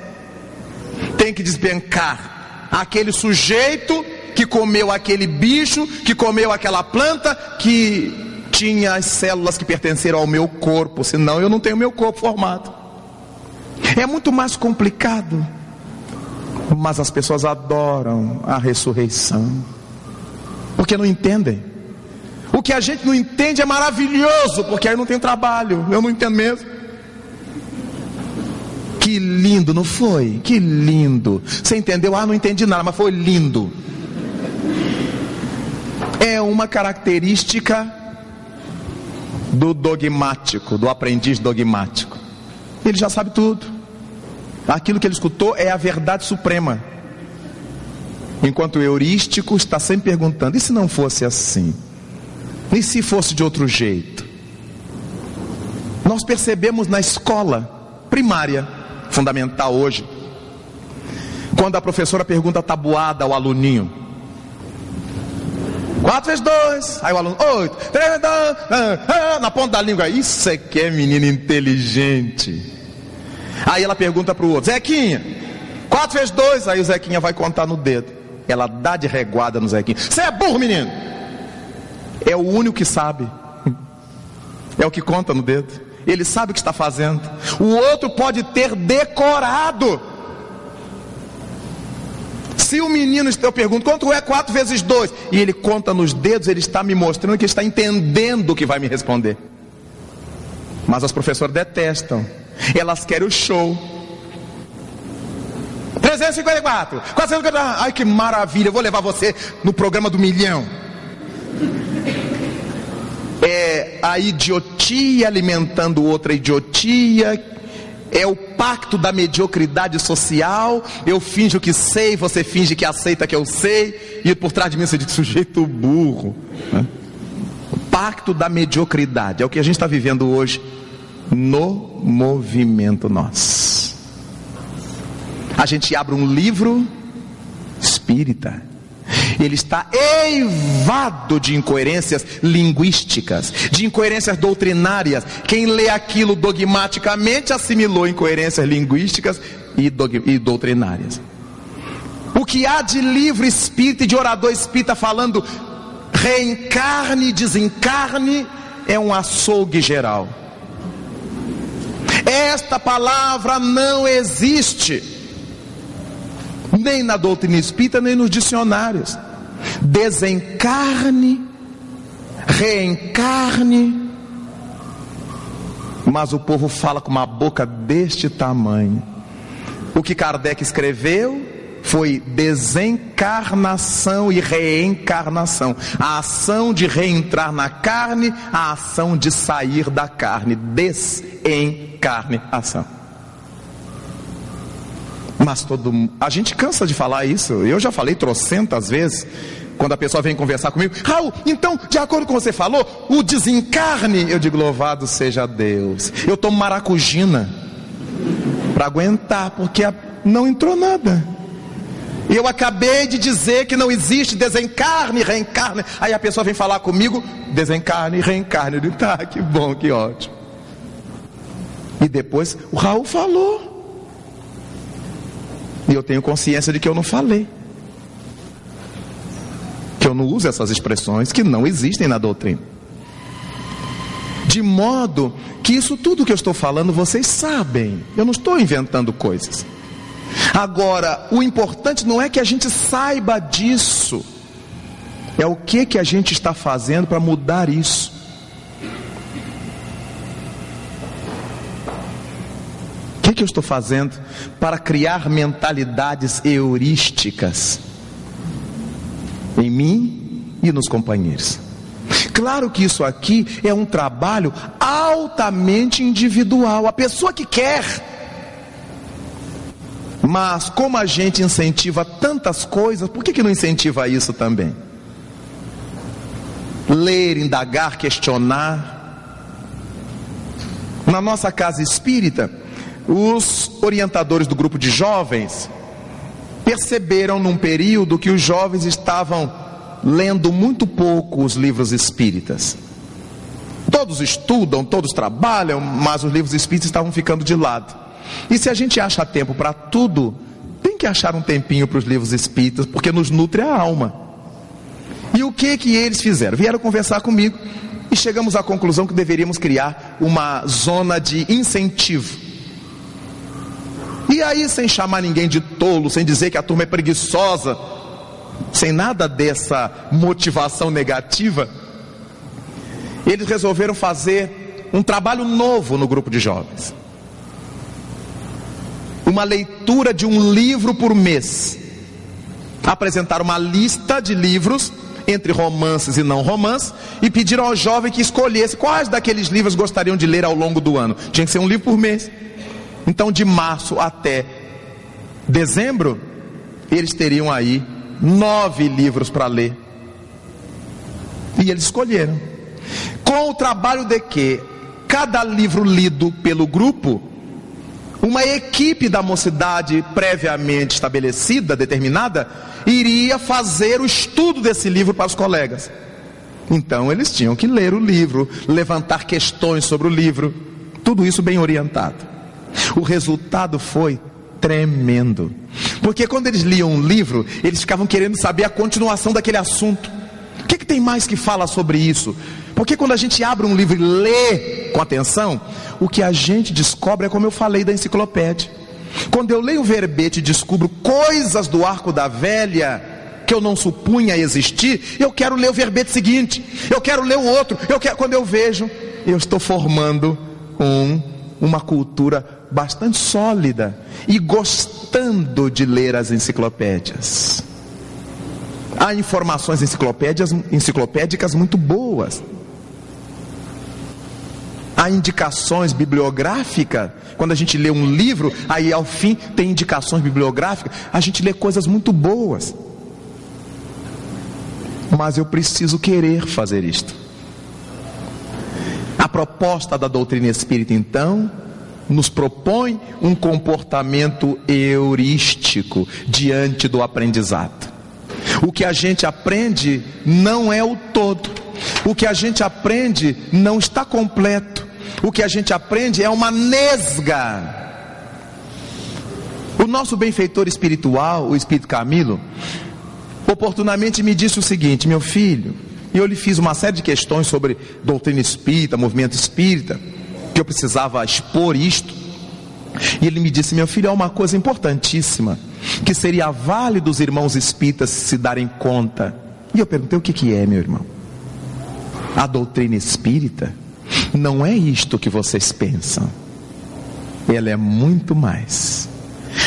tem que despencar aquele sujeito que comeu aquele bicho, que comeu aquela planta, que tinha as células que pertenceram ao meu corpo, senão eu não tenho meu corpo formado. É muito mais complicado, mas as pessoas adoram a ressurreição, porque não entendem. O que a gente não entende é maravilhoso, porque aí não tem trabalho, eu não entendo mesmo. Que lindo, não foi? Que lindo. Você entendeu? Ah, não entendi nada, mas foi lindo. É uma característica do dogmático, do aprendiz dogmático. Ele já sabe tudo. Aquilo que ele escutou é a verdade suprema. Enquanto o heurístico está sempre perguntando: e se não fosse assim? E se fosse de outro jeito? Nós percebemos na escola primária fundamental hoje. Quando a professora pergunta tabuada ao aluninho. 4 vezes 2, aí o aluno, 8, 3 vezes 2, ah, ah, na ponta da língua, isso é que é menino inteligente. Aí ela pergunta para o outro, Zequinha, 4 vezes 2, aí o Zequinha vai contar no dedo. Ela dá de reguada no Zequinha, você é burro menino. É o único que sabe, é o que conta no dedo ele sabe o que está fazendo. O outro pode ter decorado. Se o menino, eu pergunto, quanto é 4 vezes 2? E ele conta nos dedos, ele está me mostrando que está entendendo o que vai me responder. Mas as professoras detestam. Elas querem o show. 354, 450, ai que maravilha, eu vou levar você no programa do milhão é a idiotia alimentando outra idiotia, é o pacto da mediocridade social. Eu finjo que sei, você finge que aceita que eu sei, e por trás de mim você diz sujeito burro. Né? O pacto da mediocridade é o que a gente está vivendo hoje no movimento nós. A gente abre um livro espírita ele está eivado de incoerências linguísticas, de incoerências doutrinárias. Quem lê aquilo dogmaticamente assimilou incoerências linguísticas e, e doutrinárias. O que há de livro espírita e de orador espírita falando reencarne e desencarne é um açougue geral. Esta palavra não existe nem na doutrina espírita, nem nos dicionários. Desencarne, reencarne, mas o povo fala com uma boca deste tamanho. O que Kardec escreveu foi desencarnação e reencarnação. A ação de reentrar na carne, a ação de sair da carne. Desencarnação. Mas todo a gente cansa de falar isso. Eu já falei trocentas vezes. Quando a pessoa vem conversar comigo, Raul, então, de acordo com o que você falou, o desencarne, eu digo, louvado seja Deus. Eu tomo maracujina para aguentar, porque não entrou nada. Eu acabei de dizer que não existe desencarne e reencarne. Aí a pessoa vem falar comigo, desencarne e reencarne. Eu digo, tá, que bom, que ótimo. E depois o Raul falou. E eu tenho consciência de que eu não falei. Que eu não uso essas expressões que não existem na doutrina. De modo que isso tudo que eu estou falando vocês sabem. Eu não estou inventando coisas. Agora, o importante não é que a gente saiba disso. É o que que a gente está fazendo para mudar isso. Que, que eu estou fazendo para criar mentalidades heurísticas em mim e nos companheiros? Claro que isso aqui é um trabalho altamente individual. A pessoa que quer. Mas como a gente incentiva tantas coisas, por que, que não incentiva isso também? Ler, indagar, questionar. Na nossa casa espírita, os orientadores do grupo de jovens perceberam num período que os jovens estavam lendo muito pouco os livros espíritas. Todos estudam, todos trabalham, mas os livros espíritas estavam ficando de lado. E se a gente acha tempo para tudo, tem que achar um tempinho para os livros espíritas, porque nos nutre a alma. E o que que eles fizeram? Vieram conversar comigo e chegamos à conclusão que deveríamos criar uma zona de incentivo e aí, sem chamar ninguém de tolo, sem dizer que a turma é preguiçosa, sem nada dessa motivação negativa, eles resolveram fazer um trabalho novo no grupo de jovens. Uma leitura de um livro por mês. Apresentar uma lista de livros entre romances e não romances e pediram ao jovem que escolhesse quais daqueles livros gostariam de ler ao longo do ano. Tinha que ser um livro por mês. Então, de março até dezembro, eles teriam aí nove livros para ler. E eles escolheram. Com o trabalho de que cada livro lido pelo grupo, uma equipe da mocidade previamente estabelecida, determinada, iria fazer o estudo desse livro para os colegas. Então eles tinham que ler o livro, levantar questões sobre o livro, tudo isso bem orientado. O resultado foi tremendo. Porque quando eles liam um livro, eles ficavam querendo saber a continuação daquele assunto. O que, que tem mais que fala sobre isso? Porque quando a gente abre um livro e lê com atenção, o que a gente descobre é como eu falei da enciclopédia. Quando eu leio o verbete e descubro coisas do arco da velha que eu não supunha existir, eu quero ler o verbete seguinte, eu quero ler o outro, eu quero quando eu vejo, eu estou formando um uma cultura bastante sólida e gostando de ler as enciclopédias. Há informações enciclopédicas muito boas. Há indicações bibliográficas. Quando a gente lê um livro, aí ao fim tem indicações bibliográficas. A gente lê coisas muito boas. Mas eu preciso querer fazer isto. A proposta da doutrina espírita, então, nos propõe um comportamento heurístico diante do aprendizado. O que a gente aprende não é o todo. O que a gente aprende não está completo. O que a gente aprende é uma nesga. O nosso benfeitor espiritual, o Espírito Camilo, oportunamente me disse o seguinte: meu filho, eu lhe fiz uma série de questões sobre doutrina espírita, movimento espírita, que eu precisava expor isto. E ele me disse: Meu filho, há uma coisa importantíssima, que seria válido os irmãos espíritas se darem conta. E eu perguntei: O que, que é, meu irmão? A doutrina espírita não é isto que vocês pensam, ela é muito mais.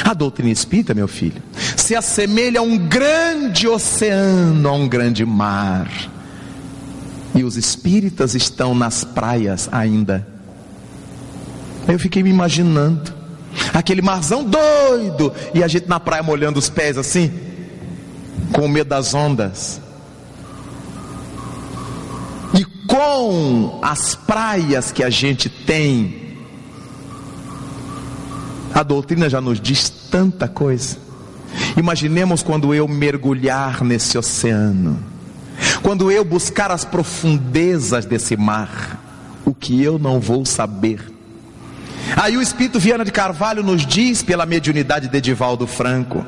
A doutrina espírita, meu filho, se assemelha a um grande oceano, a um grande mar. E os espíritas estão nas praias ainda. Eu fiquei me imaginando, aquele marzão doido, e a gente na praia molhando os pés assim, com medo das ondas. E com as praias que a gente tem, a doutrina já nos diz tanta coisa. Imaginemos quando eu mergulhar nesse oceano, quando eu buscar as profundezas desse mar, o que eu não vou saber. Aí o Espírito Viana de Carvalho nos diz, pela mediunidade de Edivaldo Franco,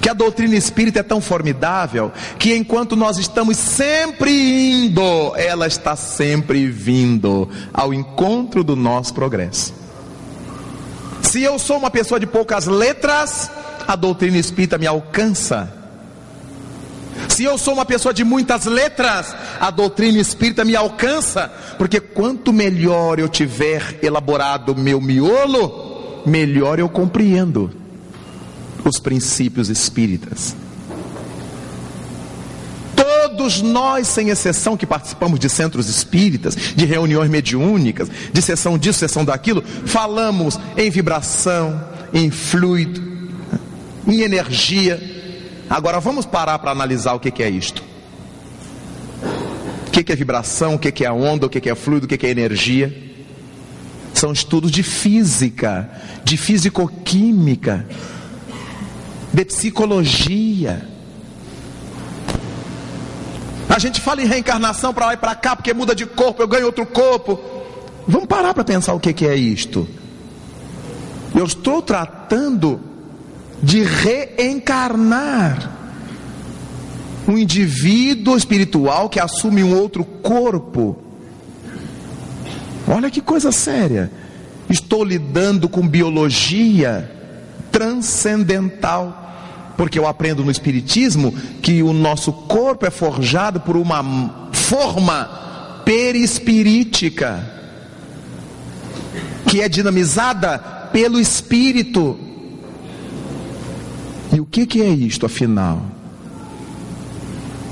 que a doutrina espírita é tão formidável que enquanto nós estamos sempre indo, ela está sempre vindo ao encontro do nosso progresso. Se eu sou uma pessoa de poucas letras, a doutrina espírita me alcança. Se eu sou uma pessoa de muitas letras, a doutrina espírita me alcança, porque quanto melhor eu tiver elaborado meu miolo, melhor eu compreendo os princípios espíritas. Todos nós, sem exceção, que participamos de centros espíritas, de reuniões mediúnicas, de sessão disso, sessão daquilo, falamos em vibração, em fluido, em energia. Agora vamos parar para analisar o que, é isto. O que, é vibração, o que, é onda, o que, é fluido, o que, é energia. São estudos de física, de fisicoquímica, de psicologia. A gente fala em reencarnação para lá e para cá, porque muda de corpo, eu ganho outro corpo. Vamos parar para pensar o que, que é isto. Eu estou tratando de reencarnar um indivíduo espiritual que assume um outro corpo. Olha que coisa séria. Estou lidando com biologia transcendental. Porque eu aprendo no Espiritismo que o nosso corpo é forjado por uma forma perispirítica, que é dinamizada pelo Espírito. E o que, que é isto, afinal?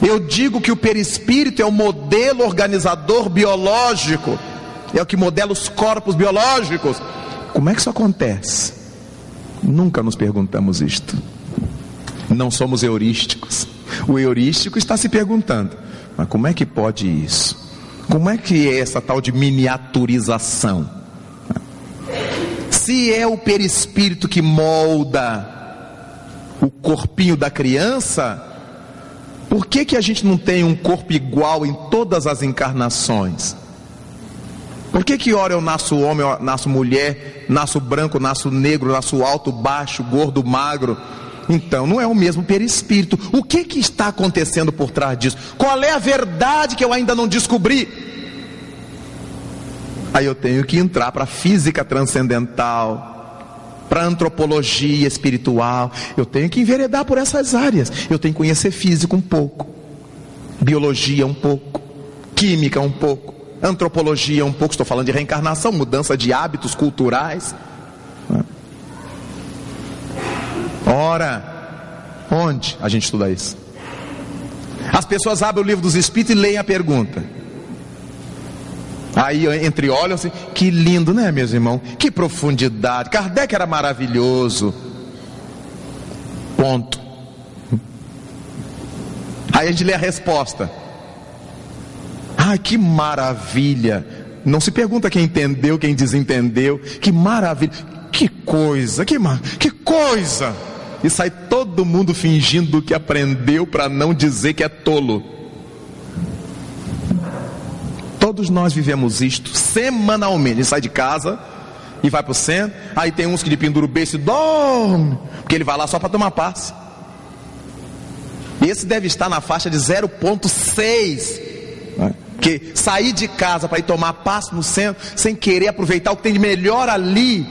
Eu digo que o perispírito é o modelo organizador biológico, é o que modela os corpos biológicos. Como é que isso acontece? Nunca nos perguntamos isto. Não somos heurísticos. O heurístico está se perguntando: mas como é que pode isso? Como é que é essa tal de miniaturização? Se é o perispírito que molda o corpinho da criança, por que, que a gente não tem um corpo igual em todas as encarnações? Por que que hora eu nasço homem, eu nasço mulher, nasço branco, nasço negro, nasço alto, baixo, gordo, magro? Então, não é o mesmo perispírito. O que, que está acontecendo por trás disso? Qual é a verdade que eu ainda não descobri? Aí eu tenho que entrar para a física transcendental, para antropologia espiritual. Eu tenho que enveredar por essas áreas. Eu tenho que conhecer física um pouco, biologia um pouco, química um pouco, antropologia um pouco. Estou falando de reencarnação, mudança de hábitos culturais. Ora, onde a gente estuda isso? As pessoas abrem o livro dos Espíritos e leem a pergunta. Aí entre olham assim, que lindo, né, meus irmãos? Que profundidade. Kardec era maravilhoso. Ponto. Aí a gente lê a resposta. Ah, que maravilha. Não se pergunta quem entendeu, quem desentendeu. Que maravilha. Que coisa, que, que coisa e sai todo mundo fingindo que aprendeu para não dizer que é tolo. Todos nós vivemos isto semanalmente. Gente sai de casa e vai para o centro. Aí tem uns que de pendura o beijo e dorme, porque ele vai lá só para tomar passe. Esse deve estar na faixa de 0,6. Né? Que sair de casa para ir tomar passe no centro, sem querer aproveitar o que tem de melhor ali,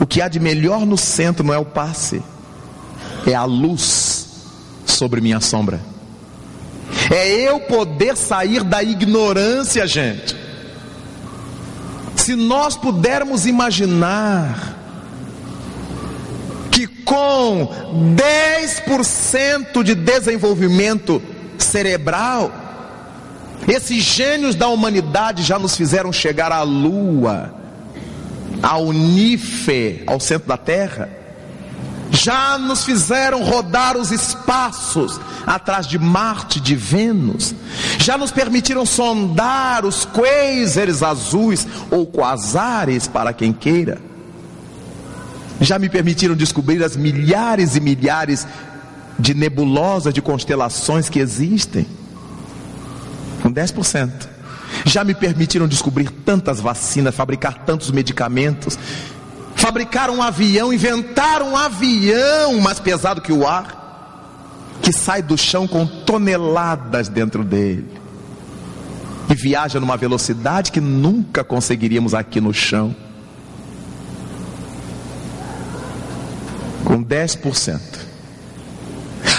o que há de melhor no centro não é o passe, é a luz sobre minha sombra. É eu poder sair da ignorância, gente. Se nós pudermos imaginar com 10% de desenvolvimento cerebral, esses gênios da humanidade já nos fizeram chegar à Lua, ao Nife, ao centro da Terra, já nos fizeram rodar os espaços atrás de Marte, de Vênus, já nos permitiram sondar os quasars azuis ou quasares, para quem queira, já me permitiram descobrir as milhares e milhares de nebulosas, de constelações que existem, com 10%. Já me permitiram descobrir tantas vacinas, fabricar tantos medicamentos, fabricar um avião, inventar um avião mais pesado que o ar, que sai do chão com toneladas dentro dele e viaja numa velocidade que nunca conseguiríamos aqui no chão. Com 10%.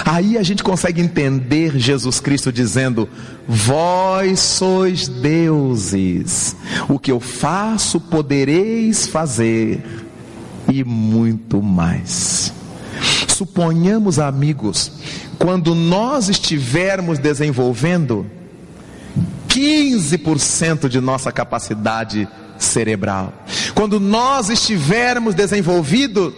Aí a gente consegue entender Jesus Cristo dizendo: Vós sois deuses, o que eu faço podereis fazer, e muito mais. Suponhamos, amigos, quando nós estivermos desenvolvendo 15% de nossa capacidade cerebral, quando nós estivermos desenvolvido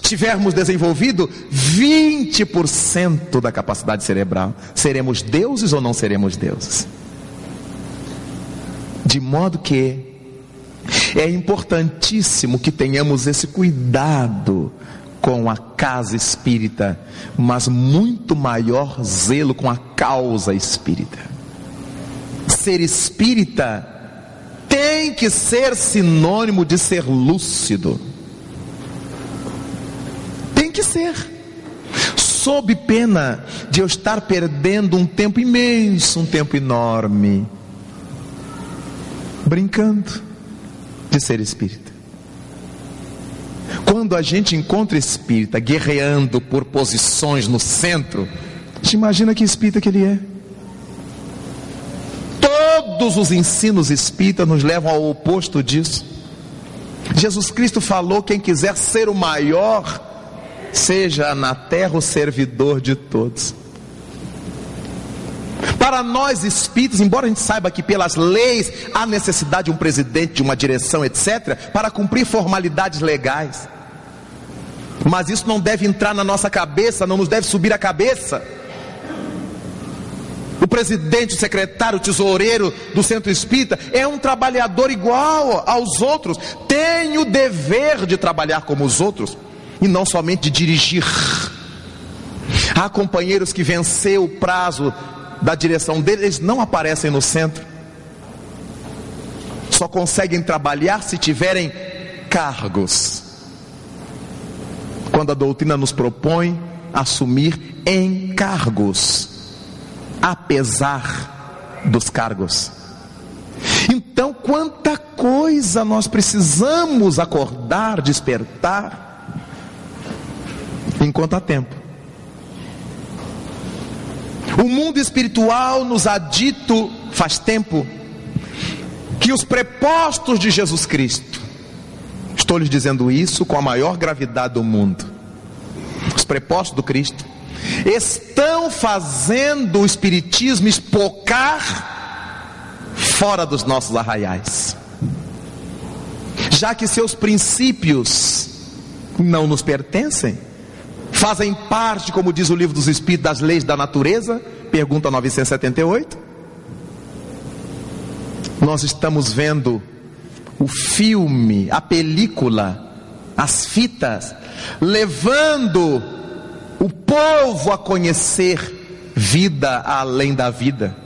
tivermos desenvolvido 20% da capacidade cerebral, seremos deuses ou não seremos deuses? De modo que é importantíssimo que tenhamos esse cuidado com a casa espírita, mas muito maior zelo com a causa espírita. Ser espírita tem que ser sinônimo de ser lúcido que ser. Sob pena de eu estar perdendo um tempo imenso, um tempo enorme, brincando de ser espírita. Quando a gente encontra espírita guerreando por posições no centro, te imagina que espírita que ele é. Todos os ensinos espíritas nos levam ao oposto disso. Jesus Cristo falou: quem quiser ser o maior, seja na terra o servidor de todos. Para nós espíritos, embora a gente saiba que pelas leis há necessidade de um presidente, de uma direção, etc., para cumprir formalidades legais, mas isso não deve entrar na nossa cabeça, não nos deve subir a cabeça. O presidente, o secretário, o tesoureiro do centro espírita é um trabalhador igual aos outros, tem o dever de trabalhar como os outros e não somente de dirigir. Há companheiros que venceu o prazo da direção deles, eles não aparecem no centro. Só conseguem trabalhar se tiverem cargos. Quando a doutrina nos propõe assumir encargos, apesar dos cargos. Então, quanta coisa nós precisamos acordar, despertar enquanto há tempo. O mundo espiritual nos ha dito faz tempo que os prepostos de Jesus Cristo, estou lhes dizendo isso com a maior gravidade do mundo, os prepostos do Cristo, estão fazendo o Espiritismo espocar fora dos nossos arraiais, já que seus princípios não nos pertencem fazem parte, como diz o livro dos Espíritos, das leis da natureza? Pergunta 978. Nós estamos vendo o filme, a película, as fitas, levando o povo a conhecer vida além da vida.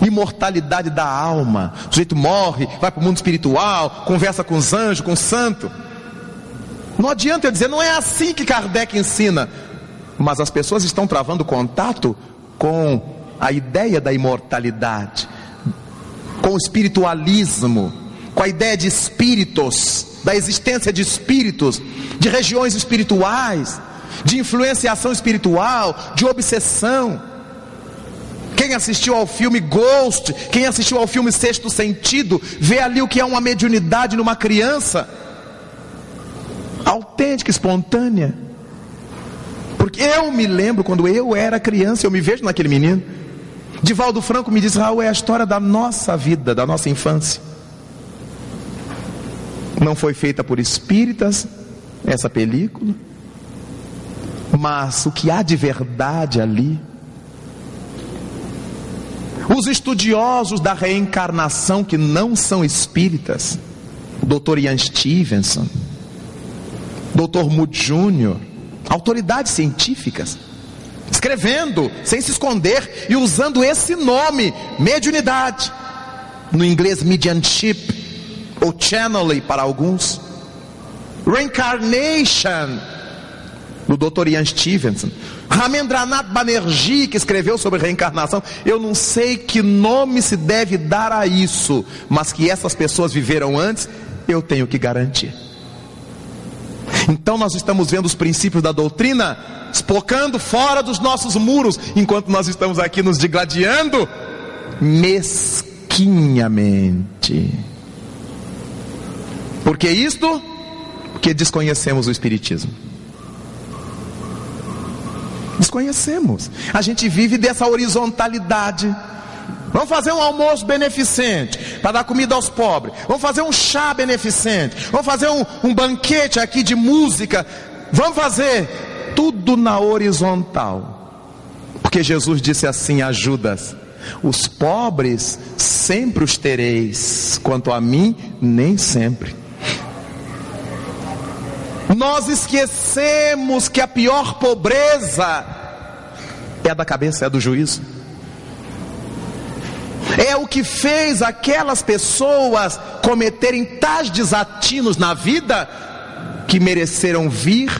Imortalidade da alma. O sujeito morre, vai para o mundo espiritual, conversa com os anjos, com o santo. Não adianta eu dizer, não é assim que Kardec ensina. Mas as pessoas estão travando contato com a ideia da imortalidade, com o espiritualismo, com a ideia de espíritos, da existência de espíritos, de regiões espirituais, de influenciação espiritual, de obsessão. Quem assistiu ao filme Ghost, quem assistiu ao filme Sexto Sentido, vê ali o que é uma mediunidade numa criança autêntica, espontânea. Porque eu me lembro quando eu era criança, eu me vejo naquele menino. Divaldo Franco me disse: Raul, é a história da nossa vida, da nossa infância. Não foi feita por espíritas essa película, mas o que há de verdade ali. Os estudiosos da reencarnação que não são espíritas, Dr. Ian Stevenson, Dr. Mood Jr., autoridades científicas, escrevendo, sem se esconder e usando esse nome, mediunidade, no inglês mediumship, ou channeling para alguns, reincarnation, do Dr. Ian Stevenson, Ramendranath Banerjee, que escreveu sobre reencarnação. Eu não sei que nome se deve dar a isso, mas que essas pessoas viveram antes, eu tenho que garantir. Então nós estamos vendo os princípios da doutrina espocando fora dos nossos muros, enquanto nós estamos aqui nos digladiando mesquinhamente. Por que isto? Porque desconhecemos o Espiritismo. Desconhecemos. A gente vive dessa horizontalidade. Vamos fazer um almoço beneficente para dar comida aos pobres. Vamos fazer um chá beneficente. Vamos fazer um, um banquete aqui de música. Vamos fazer tudo na horizontal. Porque Jesus disse assim a Judas: Os pobres sempre os tereis, quanto a mim, nem sempre. Nós esquecemos que a pior pobreza é a da cabeça, é a do juízo. É o que fez aquelas pessoas cometerem tais desatinos na vida que mereceram vir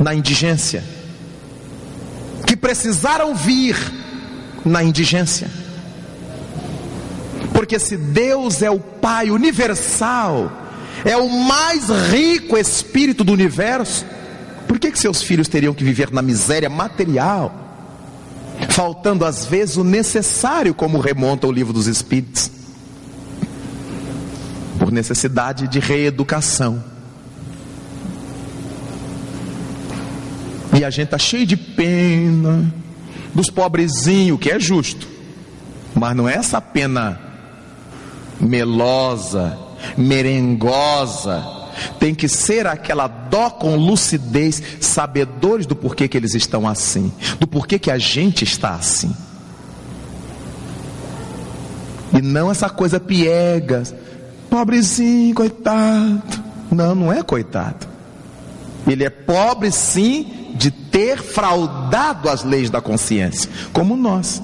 na indigência, que precisaram vir na indigência. Porque se Deus é o Pai universal, é o mais rico espírito do universo, por que, que seus filhos teriam que viver na miséria material? Faltando às vezes o necessário, como remonta o livro dos Espíritos, por necessidade de reeducação. E a gente está cheio de pena dos pobrezinhos, que é justo, mas não é essa pena melosa, merengosa, tem que ser aquela dó com lucidez, sabedores do porquê que eles estão assim, do porquê que a gente está assim. E não essa coisa piega, pobrezinho, coitado. Não, não é coitado. Ele é pobre sim de ter fraudado as leis da consciência, como nós.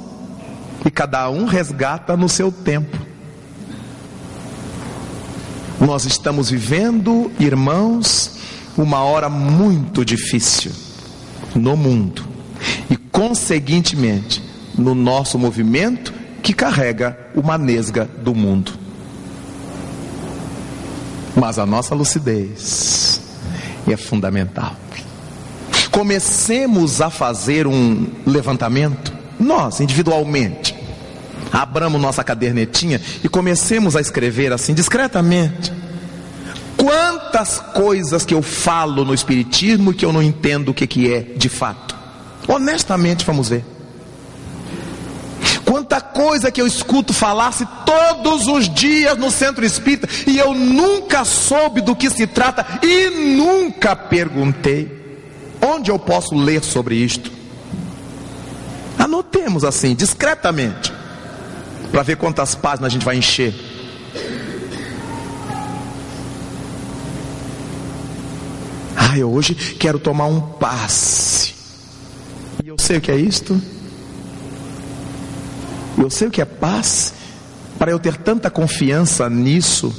E cada um resgata no seu tempo. Nós estamos vivendo, irmãos, uma hora muito difícil no mundo e, conseguintemente, no nosso movimento que carrega uma nesga do mundo. Mas a nossa lucidez é fundamental. Comecemos a fazer um levantamento, nós individualmente abramos nossa cadernetinha e comecemos a escrever assim discretamente. Quantas coisas que eu falo no Espiritismo que eu não entendo o que, que é de fato. Honestamente, vamos ver. Quanta coisa que eu escuto falar-se todos os dias no centro espírita e eu nunca soube do que se trata e nunca perguntei. Onde eu posso ler sobre isto? Anotemos assim, discretamente para ver quantas páginas a gente vai encher. Ah, eu hoje quero tomar um passe. E eu sei o que é isto. Eu sei o que é passe. Para eu ter tanta confiança nisso.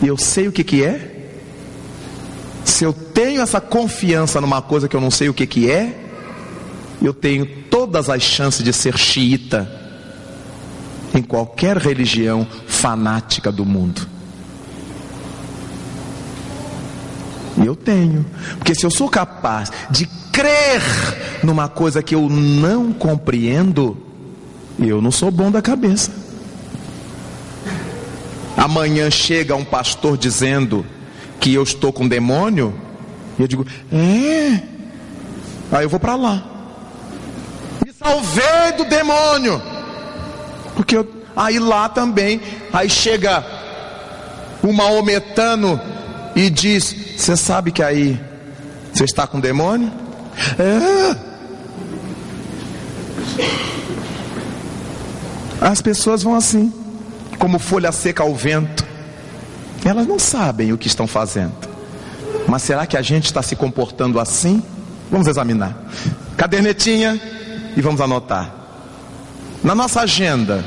Eu sei o que, que é. Se eu tenho essa confiança numa coisa que eu não sei o que, que é, eu tenho todas as chances de ser xiita em qualquer religião fanática do mundo. E eu tenho, porque se eu sou capaz de crer numa coisa que eu não compreendo, eu não sou bom da cabeça. Amanhã chega um pastor dizendo que eu estou com demônio? E eu digo: É. Aí eu vou para lá. Me salvei do demônio. Porque eu, aí lá também, aí chega o maometano e diz: Você sabe que aí você está com demônio? É. As pessoas vão assim, como folha seca ao vento. Elas não sabem o que estão fazendo. Mas será que a gente está se comportando assim? Vamos examinar. Cadernetinha e vamos anotar. Na nossa agenda,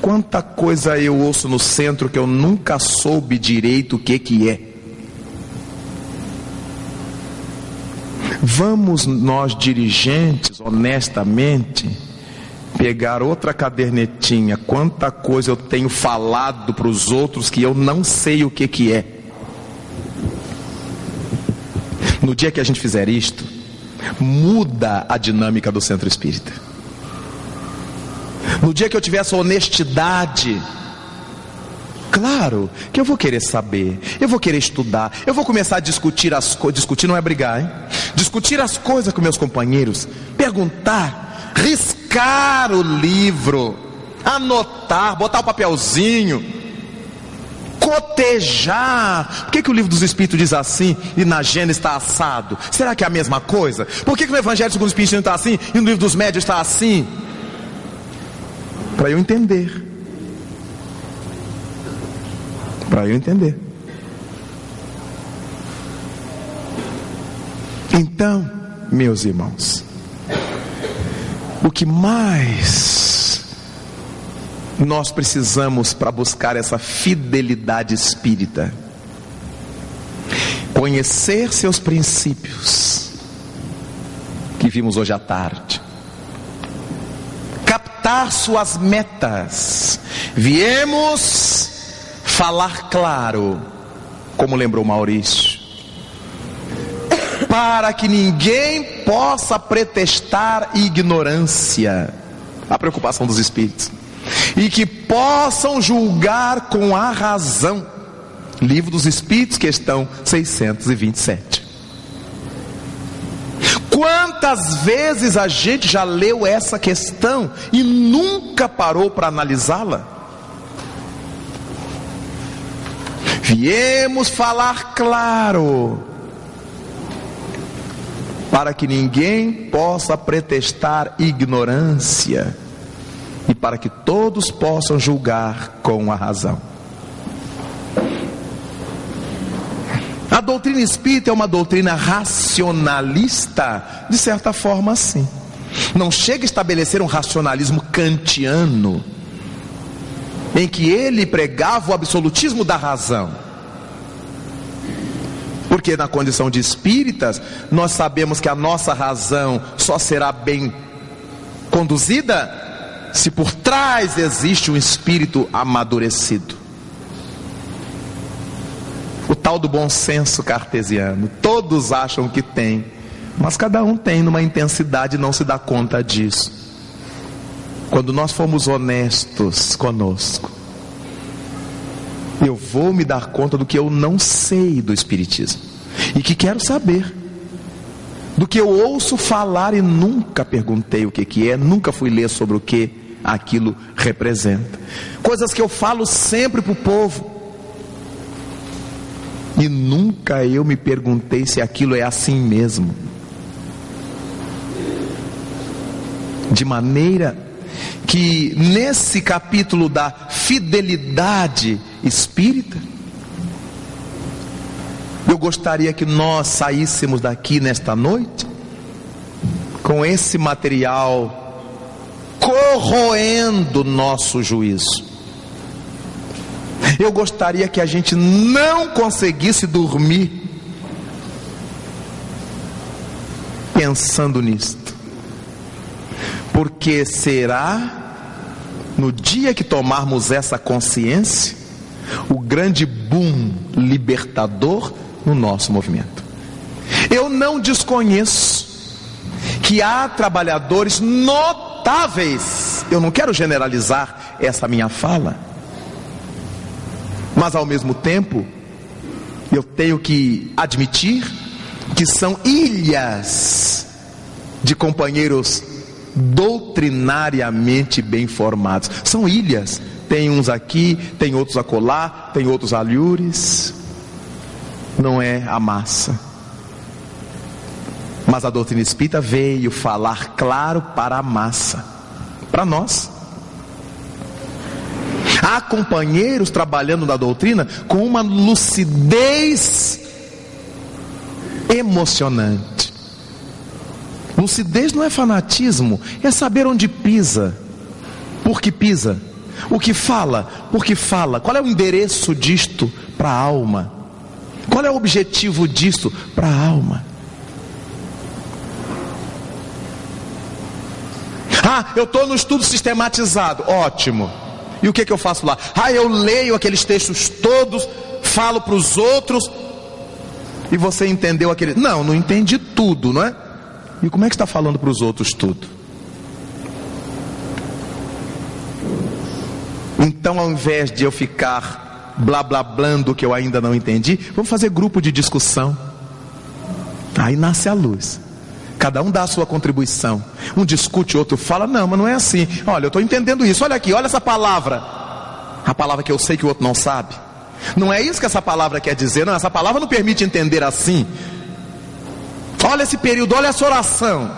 quanta coisa eu ouço no centro que eu nunca soube direito o que que é. Vamos nós dirigentes, honestamente, pegar outra cadernetinha, quanta coisa eu tenho falado para os outros que eu não sei o que que é. No dia que a gente fizer isto, muda a dinâmica do centro espírita. No dia que eu tiver essa honestidade, claro que eu vou querer saber, eu vou querer estudar, eu vou começar a discutir as coisas, discutir não é brigar, hein? Discutir as coisas com meus companheiros, perguntar, riscar o livro, anotar, botar o papelzinho, cotejar. Por que, que o livro dos Espíritos diz assim e na Gênesis está assado? Será que é a mesma coisa? Por que, que no Evangelho segundo o Espírito está assim e no livro dos Médios está assim? Para eu entender. Para eu entender. Então, meus irmãos, o que mais nós precisamos para buscar essa fidelidade espírita? Conhecer seus princípios, que vimos hoje à tarde, captar suas metas, viemos falar claro, como lembrou Maurício, para que ninguém possa pretextar ignorância, a preocupação dos espíritos e que possam julgar com a razão. Livro dos Espíritos, questão 627. Quantas vezes a gente já leu essa questão e nunca parou para analisá-la? Viemos falar claro, para que ninguém possa pretextar ignorância e para que todos possam julgar com a razão. A doutrina espírita é uma doutrina racionalista, de certa forma, sim. Não chega a estabelecer um racionalismo kantiano, em que ele pregava o absolutismo da razão. Porque na condição de espíritas, nós sabemos que a nossa razão só será bem conduzida se por trás existe um espírito amadurecido. Tal do bom senso cartesiano, todos acham que tem, mas cada um tem numa intensidade e não se dá conta disso. Quando nós formos honestos conosco, eu vou me dar conta do que eu não sei do Espiritismo e que quero saber do que eu ouço falar e nunca perguntei o que, que é, nunca fui ler sobre o que aquilo representa. Coisas que eu falo sempre para o povo. E nunca eu me perguntei se aquilo é assim mesmo. De maneira que nesse capítulo da fidelidade espírita, eu gostaria que nós saíssemos daqui nesta noite com esse material corroendo nosso juízo. Eu gostaria que a gente não conseguisse dormir pensando nisto, porque será no dia que tomarmos essa consciência o grande boom libertador no nosso movimento. Eu não desconheço que há trabalhadores notáveis. Eu não quero generalizar essa minha fala, mas ao mesmo tempo, eu tenho que admitir que são ilhas de companheiros doutrinariamente bem formados. São ilhas. Tem uns aqui, tem outros acolá, tem outros alhures. Não é a massa. Mas a doutrina espírita veio falar claro para a massa, para nós. Há companheiros trabalhando na doutrina com uma lucidez emocionante. Lucidez não é fanatismo, é saber onde pisa, por que pisa, o que fala, por que fala, qual é o endereço disto para a alma, qual é o objetivo disto para a alma. Ah, eu estou no estudo sistematizado, ótimo. E o que, que eu faço lá? Ah, eu leio aqueles textos todos, falo para os outros, e você entendeu aquele. Não, não entendi tudo, não é? E como é que está falando para os outros tudo? Então, ao invés de eu ficar blá blá blando que eu ainda não entendi, vamos fazer grupo de discussão. Aí nasce a luz. Cada um dá a sua contribuição. Um discute, outro fala, não, mas não é assim. Olha, eu estou entendendo isso. Olha aqui, olha essa palavra. A palavra que eu sei que o outro não sabe. Não é isso que essa palavra quer dizer, não. Essa palavra não permite entender assim. Olha esse período, olha essa oração.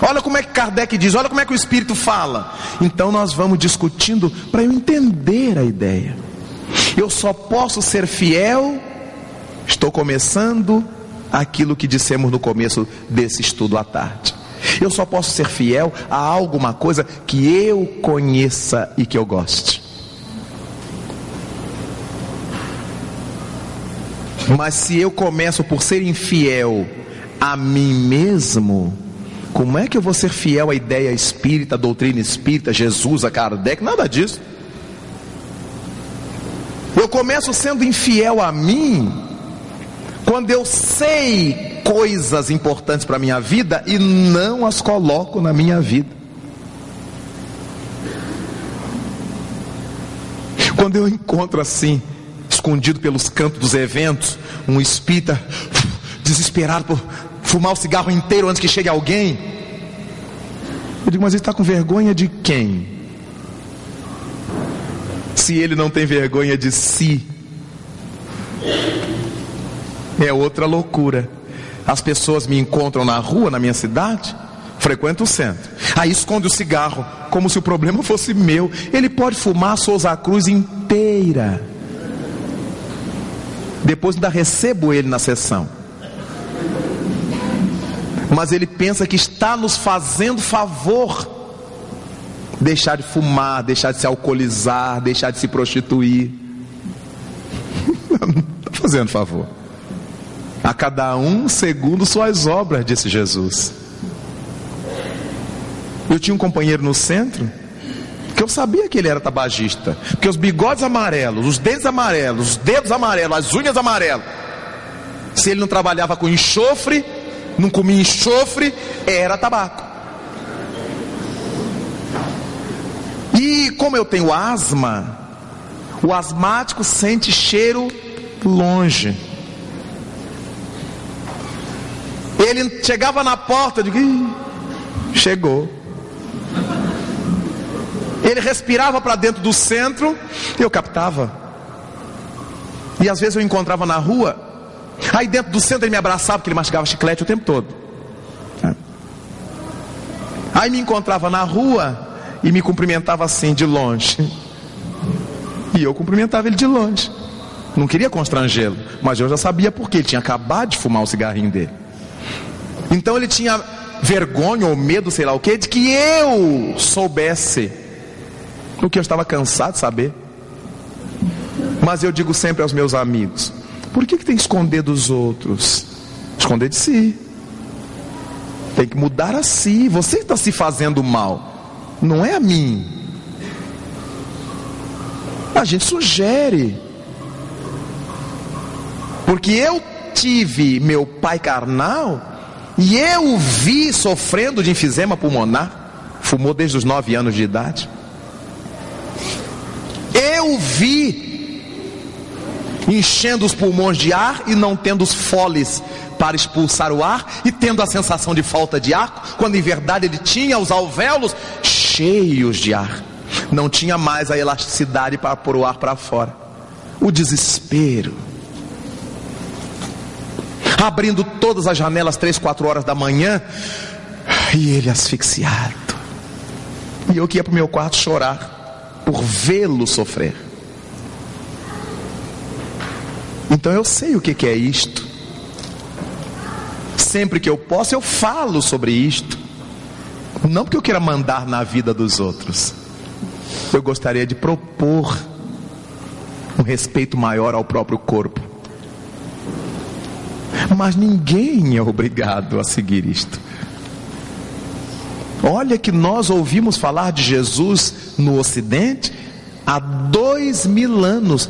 Olha como é que Kardec diz, olha como é que o Espírito fala. Então nós vamos discutindo para eu entender a ideia. Eu só posso ser fiel, estou começando aquilo que dissemos no começo desse estudo à tarde. Eu só posso ser fiel a alguma coisa que eu conheça e que eu goste. Mas se eu começo por ser infiel a mim mesmo, como é que eu vou ser fiel à ideia espírita, à doutrina espírita, Jesus, a Kardec? Nada disso. Eu começo sendo infiel a mim, quando eu sei coisas importantes para a minha vida e não as coloco na minha vida. Quando eu encontro assim, escondido pelos cantos dos eventos, um espírita desesperado por fumar o cigarro inteiro antes que chegue alguém. Eu digo, mas ele está com vergonha de quem? Se ele não tem vergonha de si é outra loucura. As pessoas me encontram na rua, na minha cidade, frequento o centro. Aí esconde o cigarro, como se o problema fosse meu. Ele pode fumar a Souza Cruz inteira. Depois ainda recebo ele na sessão. Mas ele pensa que está nos fazendo favor. Deixar de fumar, deixar de se alcoolizar, deixar de se prostituir. Não está fazendo favor. A cada um segundo suas obras, disse Jesus. Eu tinha um companheiro no centro que eu sabia que ele era tabagista, porque os bigodes amarelos, os dentes amarelos, os dedos amarelos, as unhas amarelas. Se ele não trabalhava com enxofre, não comia enxofre, era tabaco. E como eu tenho asma, o asmático sente cheiro longe. Ele chegava na porta, eu digo, chegou. Ele respirava para dentro do centro, eu captava. E às vezes eu encontrava na rua, aí dentro do centro ele me abraçava, porque ele mastigava chiclete o tempo todo. Aí me encontrava na rua e me cumprimentava assim, de longe. E eu cumprimentava ele de longe. Não queria constrangê-lo, mas eu já sabia porque ele tinha acabado de fumar o cigarrinho dele. Então ele tinha vergonha ou medo, sei lá o que, de que eu soubesse o que eu estava cansado de saber. Mas eu digo sempre aos meus amigos: por que, que tem que esconder dos outros? Esconder de si. Tem que mudar a si. Você está se fazendo mal, não é a mim. A gente sugere. Porque eu tive meu pai carnal e eu o vi sofrendo de enfisema pulmonar, fumou desde os nove anos de idade. Eu vi enchendo os pulmões de ar e não tendo os foles para expulsar o ar e tendo a sensação de falta de ar, quando em verdade ele tinha os alvéolos cheios de ar. Não tinha mais a elasticidade para pôr o ar para fora. O desespero. Abrindo todas as janelas três, quatro horas da manhã e ele asfixiado. E eu que ia para o meu quarto chorar por vê-lo sofrer. Então eu sei o que, que é isto. Sempre que eu posso, eu falo sobre isto. Não porque eu queira mandar na vida dos outros. Eu gostaria de propor um respeito maior ao próprio corpo. Mas ninguém é obrigado a seguir isto. Olha que nós ouvimos falar de Jesus no Ocidente há dois mil anos.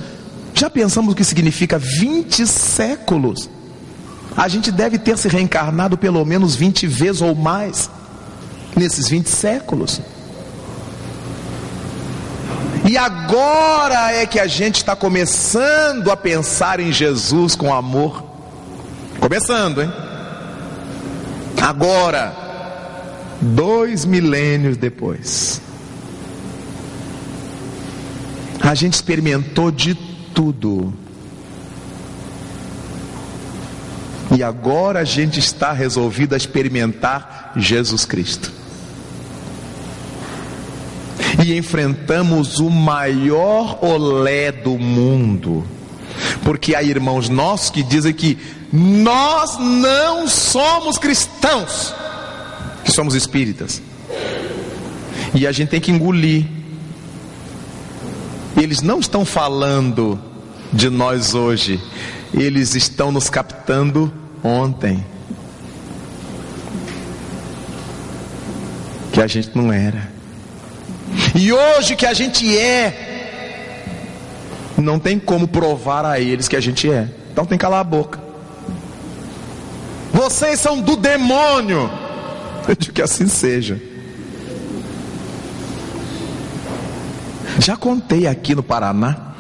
Já pensamos o que significa 20 séculos? A gente deve ter se reencarnado pelo menos 20 vezes ou mais nesses 20 séculos. E agora é que a gente está começando a pensar em Jesus com amor. Começando, hein? Agora, dois milênios depois, a gente experimentou de tudo. E agora a gente está resolvido a experimentar Jesus Cristo. E enfrentamos o maior olé do mundo. Porque há irmãos nossos que dizem que nós não somos cristãos, que somos espíritas. E a gente tem que engolir eles não estão falando de nós hoje, eles estão nos captando ontem. Que a gente não era. E hoje que a gente é, não tem como provar a eles que a gente é. Então tem que calar a boca. Vocês são do demônio. Eu digo que assim seja. Já contei aqui no Paraná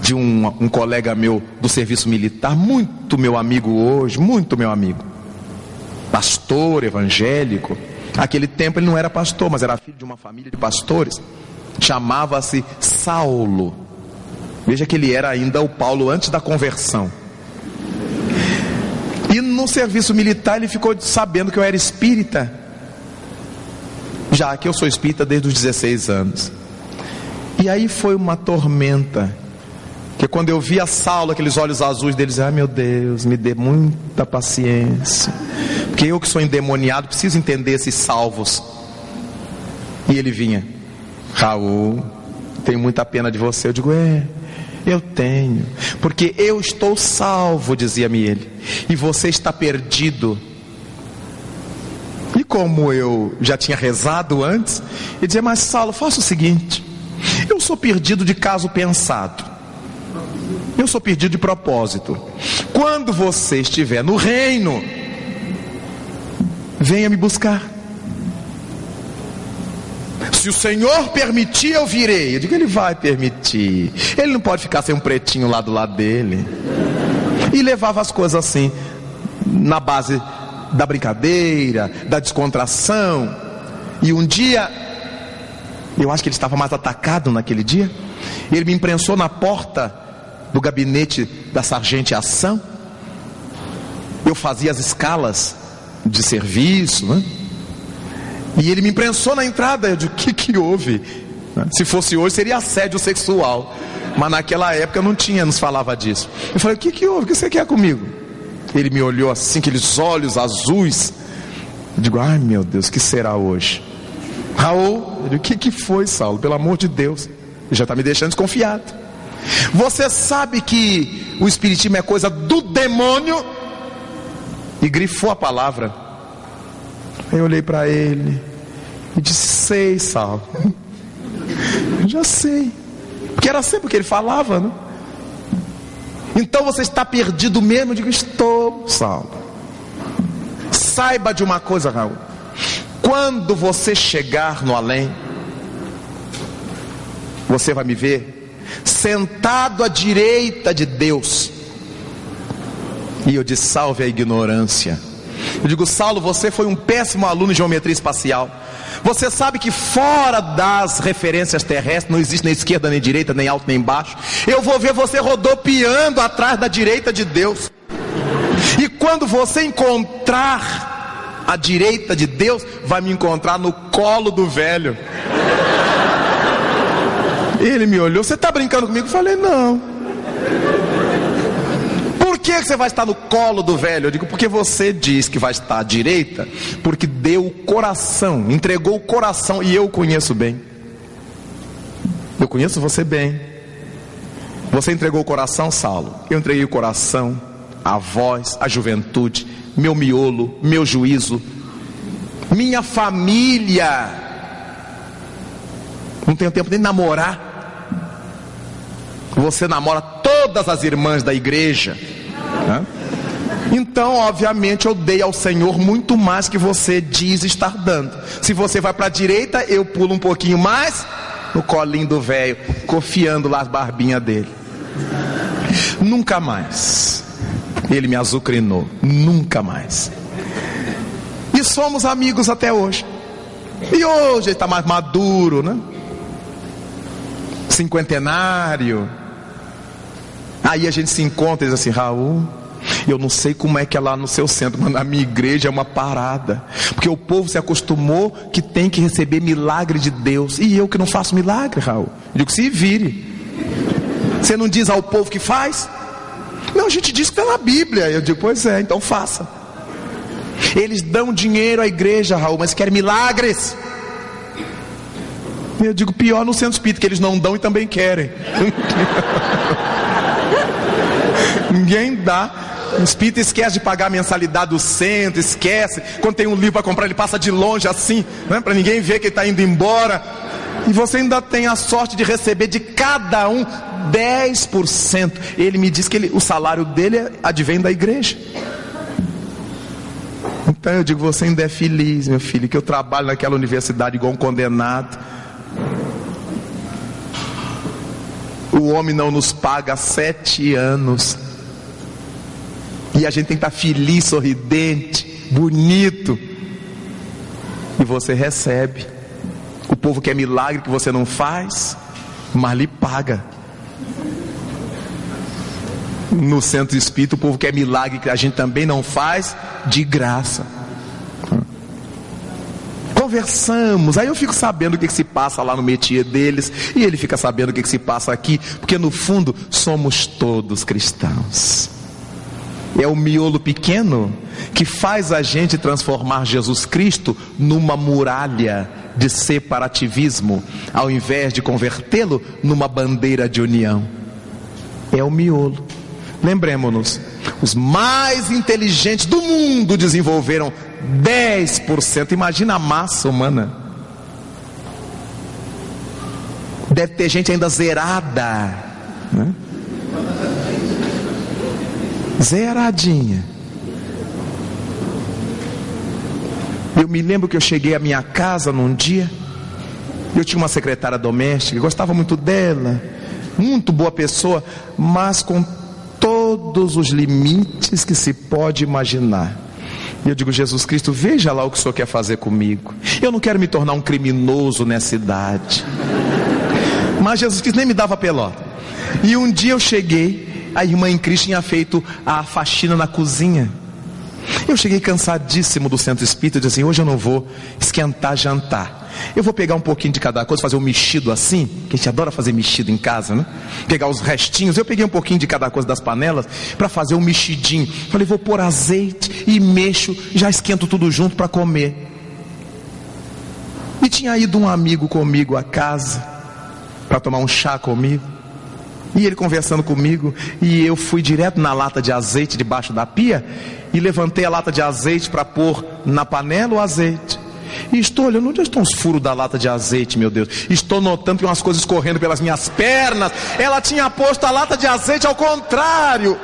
de um, um colega meu do serviço militar, muito meu amigo hoje, muito meu amigo, pastor evangélico. Aquele tempo ele não era pastor, mas era filho de uma família de pastores. Chamava-se Saulo. Veja que ele era ainda o Paulo antes da conversão. E no serviço militar ele ficou sabendo que eu era espírita. Já que eu sou espírita desde os 16 anos. E aí foi uma tormenta. Que quando eu vi a Saulo, aqueles olhos azuis deles, ai meu Deus, me dê muita paciência. Porque eu que sou endemoniado, preciso entender esses salvos. E ele vinha, Raul, tenho muita pena de você. Eu digo, é, eu tenho. Porque eu estou salvo, dizia-me ele. E você está perdido. E como eu já tinha rezado antes, ele dizia, mas Saulo, faça o seguinte. Eu sou perdido de caso pensado. Eu sou perdido de propósito. Quando você estiver no reino, venha me buscar. Se o Senhor permitir, eu virei. Eu digo, Ele vai permitir. Ele não pode ficar sem um pretinho lá do lado dele. E levava as coisas assim, na base da brincadeira, da descontração. E um dia eu acho que ele estava mais atacado naquele dia. Ele me imprensou na porta do gabinete da sargente ação. Eu fazia as escalas de serviço, né? E ele me imprensou na entrada. Eu disse: o que, que houve? Se fosse hoje, seria assédio sexual. Mas naquela época não tinha, nos falava disso. Eu falei: o que, que houve? O que você quer comigo? Ele me olhou assim, aqueles olhos azuis. Eu digo: ai meu Deus, que será hoje? Raul, o que, que foi, Saulo? Pelo amor de Deus, já está me deixando desconfiado. Você sabe que o Espiritismo é coisa do demônio? E grifou a palavra. Eu olhei para ele e disse: Sei, Saulo. já sei. Porque era sempre o que ele falava, né? Então você está perdido mesmo? Eu digo: Estou, Saulo. Saiba de uma coisa, Raul. Quando você chegar no além, você vai me ver sentado à direita de Deus. E eu disse: salve a ignorância. Eu digo, Saulo, você foi um péssimo aluno de geometria espacial. Você sabe que fora das referências terrestres não existe nem esquerda nem direita, nem alto nem baixo. Eu vou ver você rodopiando atrás da direita de Deus. E quando você encontrar a direita de Deus, vai me encontrar no colo do velho. Ele me olhou, você está brincando comigo? Eu falei, não. Por que você vai estar no colo do velho? Eu digo, porque você diz que vai estar à direita, porque deu o coração, entregou o coração, e eu conheço bem. Eu conheço você bem. Você entregou o coração, Saulo. Eu entreguei o coração, a voz, a juventude, meu miolo, meu juízo, minha família. Não tenho tempo nem de namorar. Você namora todas as irmãs da igreja. Né? Então, obviamente, eu dei ao Senhor muito mais que você diz estar dando. Se você vai para a direita, eu pulo um pouquinho mais no colinho do velho, confiando lá as barbinhas dele. Nunca mais. Ele me azucrinou. Nunca mais. E somos amigos até hoje. E hoje ele está mais maduro, né? Cinquentenário Aí a gente se encontra e diz assim: Raul, eu não sei como é que é lá no seu centro, mas na minha igreja é uma parada. Porque o povo se acostumou que tem que receber milagre de Deus. E eu que não faço milagre, Raul. Eu digo: se vire. Você não diz ao povo que faz? Não, a gente diz está na Bíblia. Eu digo: pois é, então faça. Eles dão dinheiro à igreja, Raul, mas querem milagres. Eu digo: pior no centro espírita, que eles não dão e também querem. Ninguém dá. O espírito esquece de pagar a mensalidade do centro, esquece. Quando tem um livro para comprar, ele passa de longe assim, né, para ninguém ver que ele está indo embora. E você ainda tem a sorte de receber de cada um 10%. Ele me diz que ele, o salário dele advém da igreja. Então eu digo, você ainda é feliz, meu filho, que eu trabalho naquela universidade igual um condenado. O homem não nos paga sete anos. E a gente tem que estar feliz, sorridente, bonito. E você recebe. O povo quer milagre que você não faz, mas lhe paga. No centro espírita, o povo quer milagre que a gente também não faz, de graça. Conversamos, aí eu fico sabendo o que, que se passa lá no métier deles, e ele fica sabendo o que, que se passa aqui, porque no fundo somos todos cristãos. É o miolo pequeno que faz a gente transformar Jesus Cristo numa muralha de separativismo, ao invés de convertê-lo numa bandeira de união. É o miolo. Lembremos-nos, os mais inteligentes do mundo desenvolveram 10%. Imagina a massa humana. Deve ter gente ainda zerada. Né? Zeradinha. Eu me lembro que eu cheguei à minha casa num dia, eu tinha uma secretária doméstica, gostava muito dela, muito boa pessoa, mas com todos os limites que se pode imaginar. E eu digo, Jesus Cristo, veja lá o que o Senhor quer fazer comigo. Eu não quero me tornar um criminoso nessa idade. Mas Jesus Cristo nem me dava pelota. E um dia eu cheguei a irmã em Cristo tinha feito a faxina na cozinha. Eu cheguei cansadíssimo do centro espírita e disse assim: hoje eu não vou esquentar jantar. Eu vou pegar um pouquinho de cada coisa, fazer um mexido assim, que a gente adora fazer mexido em casa, né? Pegar os restinhos. Eu peguei um pouquinho de cada coisa das panelas para fazer um mexidinho. Falei, vou pôr azeite e mexo, já esquento tudo junto para comer. E tinha ido um amigo comigo à casa para tomar um chá comigo. E ele conversando comigo, e eu fui direto na lata de azeite debaixo da pia e levantei a lata de azeite para pôr na panela o azeite. E estou olhando, onde estão os furos da lata de azeite, meu Deus? Estou notando que umas coisas correndo pelas minhas pernas. Ela tinha posto a lata de azeite ao contrário,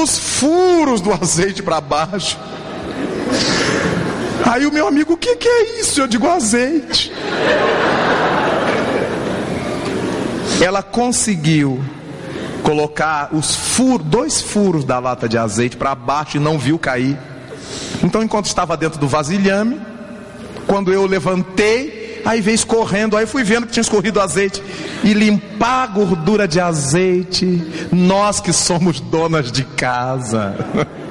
os furos do azeite para baixo. Aí o meu amigo, o que, que é isso? Eu digo azeite. ela conseguiu colocar os furos, dois furos da lata de azeite para baixo e não viu cair. Então, enquanto estava dentro do vasilhame, quando eu levantei, aí veio escorrendo, aí fui vendo que tinha escorrido azeite e limpar a gordura de azeite. Nós que somos donas de casa.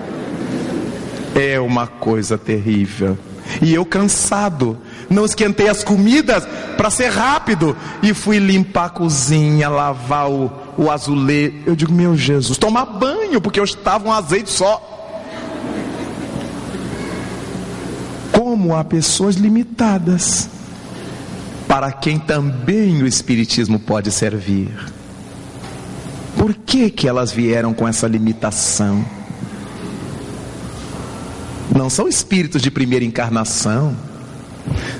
É uma coisa terrível. E eu cansado, não esquentei as comidas para ser rápido e fui limpar a cozinha, lavar o, o azulejo. Eu digo, meu Jesus, tomar banho, porque eu estava um azeite só. Como há pessoas limitadas, para quem também o Espiritismo pode servir. Por que, que elas vieram com essa limitação? Não são espíritos de primeira encarnação,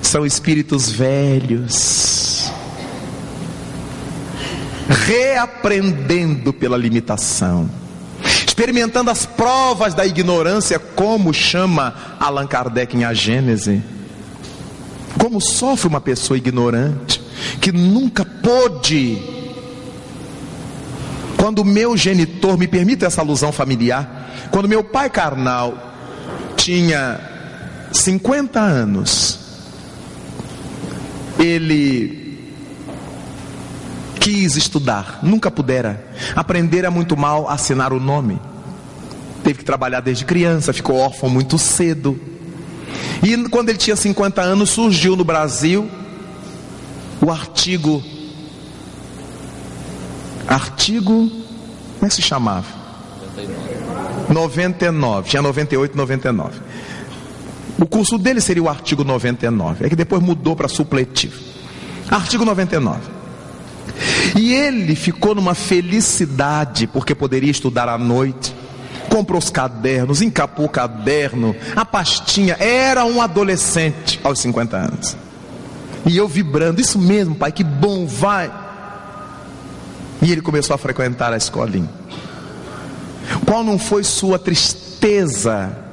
são espíritos velhos, reaprendendo pela limitação, experimentando as provas da ignorância, como chama Allan Kardec em A Gênese. Como sofre uma pessoa ignorante que nunca pôde. Quando meu genitor, me permita essa alusão familiar, quando meu pai carnal tinha 50 anos, ele quis estudar, nunca pudera. Aprender é muito mal assinar o nome. Teve que trabalhar desde criança, ficou órfão muito cedo. E quando ele tinha 50 anos, surgiu no Brasil o artigo. Artigo. Como é que se chamava? 99, tinha 98, 99. O curso dele seria o artigo 99, é que depois mudou para supletivo. Artigo 99. E ele ficou numa felicidade porque poderia estudar à noite. Comprou os cadernos, encapou o caderno, a pastinha. Era um adolescente aos 50 anos. E eu vibrando, isso mesmo, pai, que bom, vai. E ele começou a frequentar a escolinha. Qual não foi sua tristeza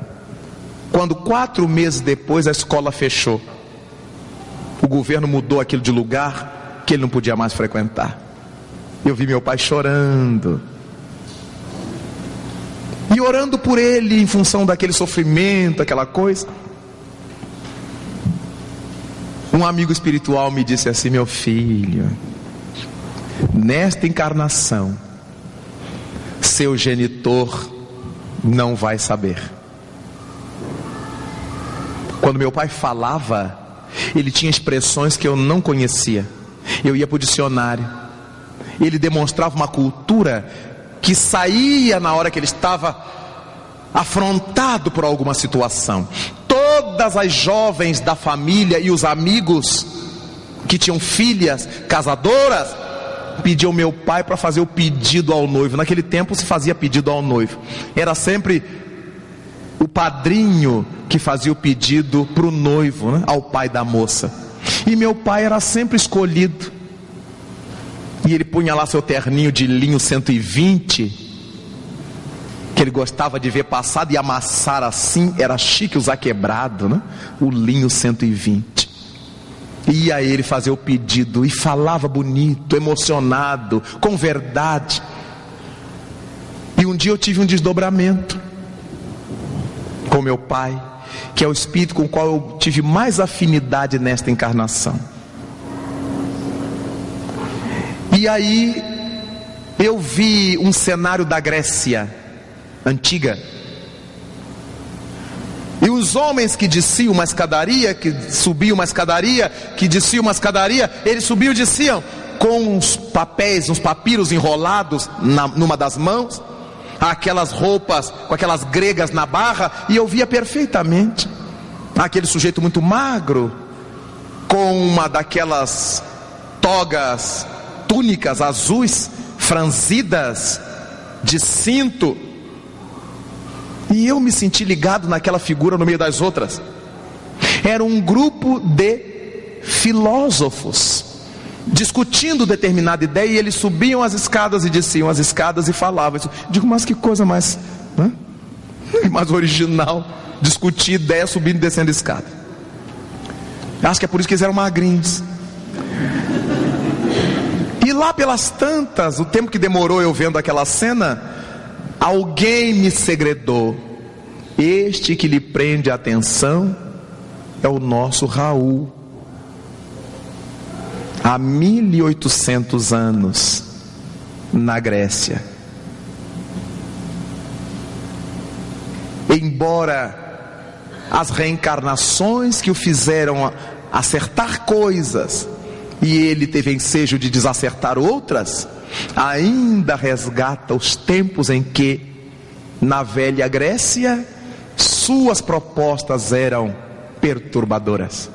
quando quatro meses depois a escola fechou? O governo mudou aquilo de lugar que ele não podia mais frequentar. Eu vi meu pai chorando. E orando por ele em função daquele sofrimento, aquela coisa. Um amigo espiritual me disse assim: Meu filho, nesta encarnação, seu genitor não vai saber. Quando meu pai falava, ele tinha expressões que eu não conhecia. Eu ia para o dicionário. Ele demonstrava uma cultura que saía na hora que ele estava afrontado por alguma situação. Todas as jovens da família e os amigos que tinham filhas casadoras pediu meu pai para fazer o pedido ao noivo. Naquele tempo se fazia pedido ao noivo. Era sempre o padrinho que fazia o pedido para o noivo, né? ao pai da moça. E meu pai era sempre escolhido. E ele punha lá seu terninho de linho 120, que ele gostava de ver passado e amassar assim, era chique usar quebrado, né? O linho 120 ia ele fazer o pedido e falava bonito, emocionado, com verdade. E um dia eu tive um desdobramento com meu pai, que é o espírito com o qual eu tive mais afinidade nesta encarnação. E aí eu vi um cenário da Grécia antiga e os homens que desciam uma escadaria, que subiam uma escadaria, que desciam uma escadaria, eles subiam e desciam com uns papéis, uns papiros enrolados na, numa das mãos, aquelas roupas com aquelas gregas na barra, e eu via perfeitamente. Aquele sujeito muito magro, com uma daquelas togas, túnicas azuis, franzidas, de cinto, e eu me senti ligado naquela figura no meio das outras. Era um grupo de filósofos discutindo determinada ideia e eles subiam as escadas e desciam as escadas e falavam. Digo, mas que coisa mais, né? mais original discutir ideia subindo e descendo a escada. Acho que é por isso que eles eram magrinhos. E E lá pelas tantas, o tempo que demorou eu vendo aquela cena, alguém me segredou. Este que lhe prende a atenção é o nosso Raul. Há 1800 anos na Grécia. Embora as reencarnações que o fizeram acertar coisas e ele teve ensejo de desacertar outras, ainda resgata os tempos em que, na velha Grécia, suas propostas eram perturbadoras.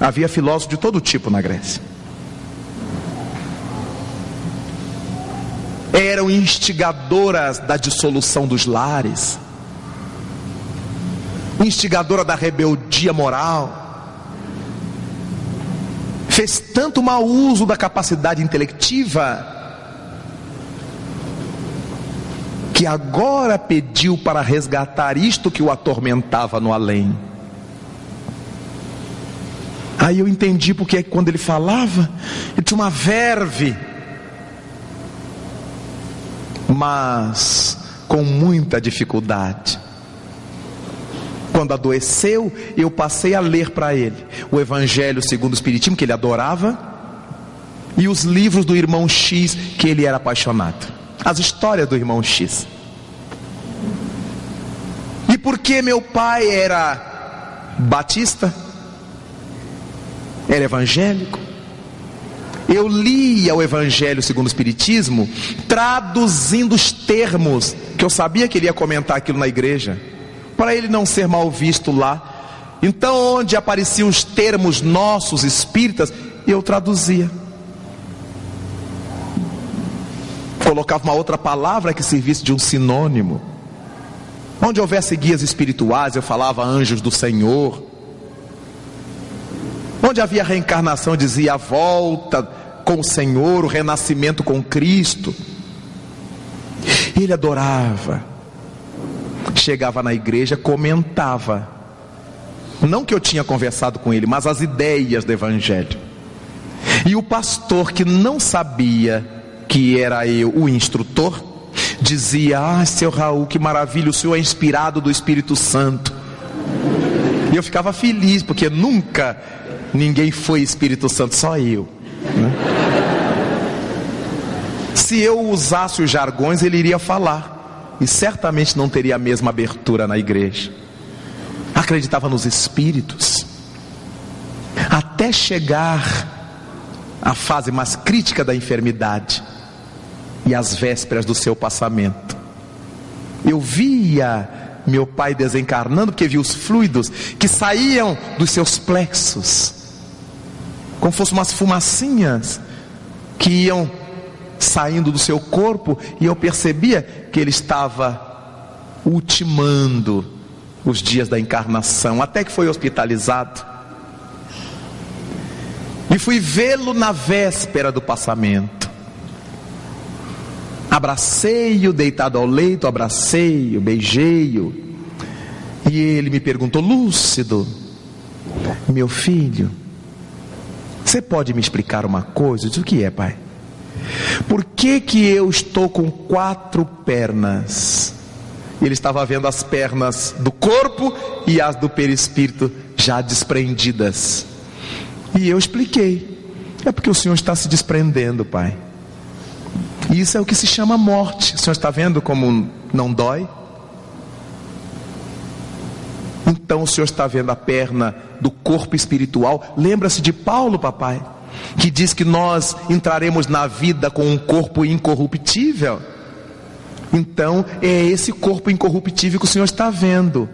Havia filósofos de todo tipo na Grécia. Eram instigadoras da dissolução dos lares, instigadora da rebeldia moral. Fez tanto mau uso da capacidade intelectiva que agora pediu para resgatar isto que o atormentava no além. Aí eu entendi porque quando ele falava, ele tinha uma verve, mas com muita dificuldade. Quando adoeceu, eu passei a ler para ele o Evangelho segundo o Espiritismo, que ele adorava, e os livros do irmão X, que ele era apaixonado. As histórias do irmão X. E porque meu pai era batista, era evangélico. Eu lia o Evangelho segundo o Espiritismo, traduzindo os termos, que eu sabia que ele ia comentar aquilo na igreja, para ele não ser mal visto lá. Então, onde apareciam os termos nossos espíritas, eu traduzia. Colocava uma outra palavra que servisse de um sinônimo. Onde houvesse guias espirituais, eu falava anjos do Senhor. Onde havia reencarnação, dizia a volta com o Senhor, o renascimento com Cristo. Ele adorava. Chegava na igreja, comentava. Não que eu tinha conversado com ele, mas as ideias do Evangelho. E o pastor que não sabia que era eu o instrutor, dizia: Ah, seu Raul, que maravilha, o senhor é inspirado do Espírito Santo. E eu ficava feliz, porque nunca ninguém foi Espírito Santo, só eu. Né? Se eu usasse os jargões, ele iria falar, e certamente não teria a mesma abertura na igreja. Acreditava nos espíritos, até chegar à fase mais crítica da enfermidade e às vésperas do seu passamento. Eu via meu pai desencarnando, porque via os fluidos que saíam dos seus plexos como fossem umas fumacinhas que iam saindo do seu corpo, e eu percebia que ele estava ultimando os dias da encarnação, até que foi hospitalizado. E fui vê-lo na véspera do passamento. Abracei-o, deitado ao leito, abracei-o, beijei-o. E ele me perguntou, lúcido, meu filho, você pode me explicar uma coisa? Disse, o que é, pai? Por que que eu estou com quatro pernas? Ele estava vendo as pernas do corpo e as do perispírito já desprendidas. E eu expliquei. É porque o Senhor está se desprendendo, pai. Isso é o que se chama morte. O Senhor está vendo como não dói? Então o Senhor está vendo a perna do corpo espiritual. Lembra-se de Paulo, papai, que diz que nós entraremos na vida com um corpo incorruptível. Então é esse corpo incorruptível que o Senhor está vendo,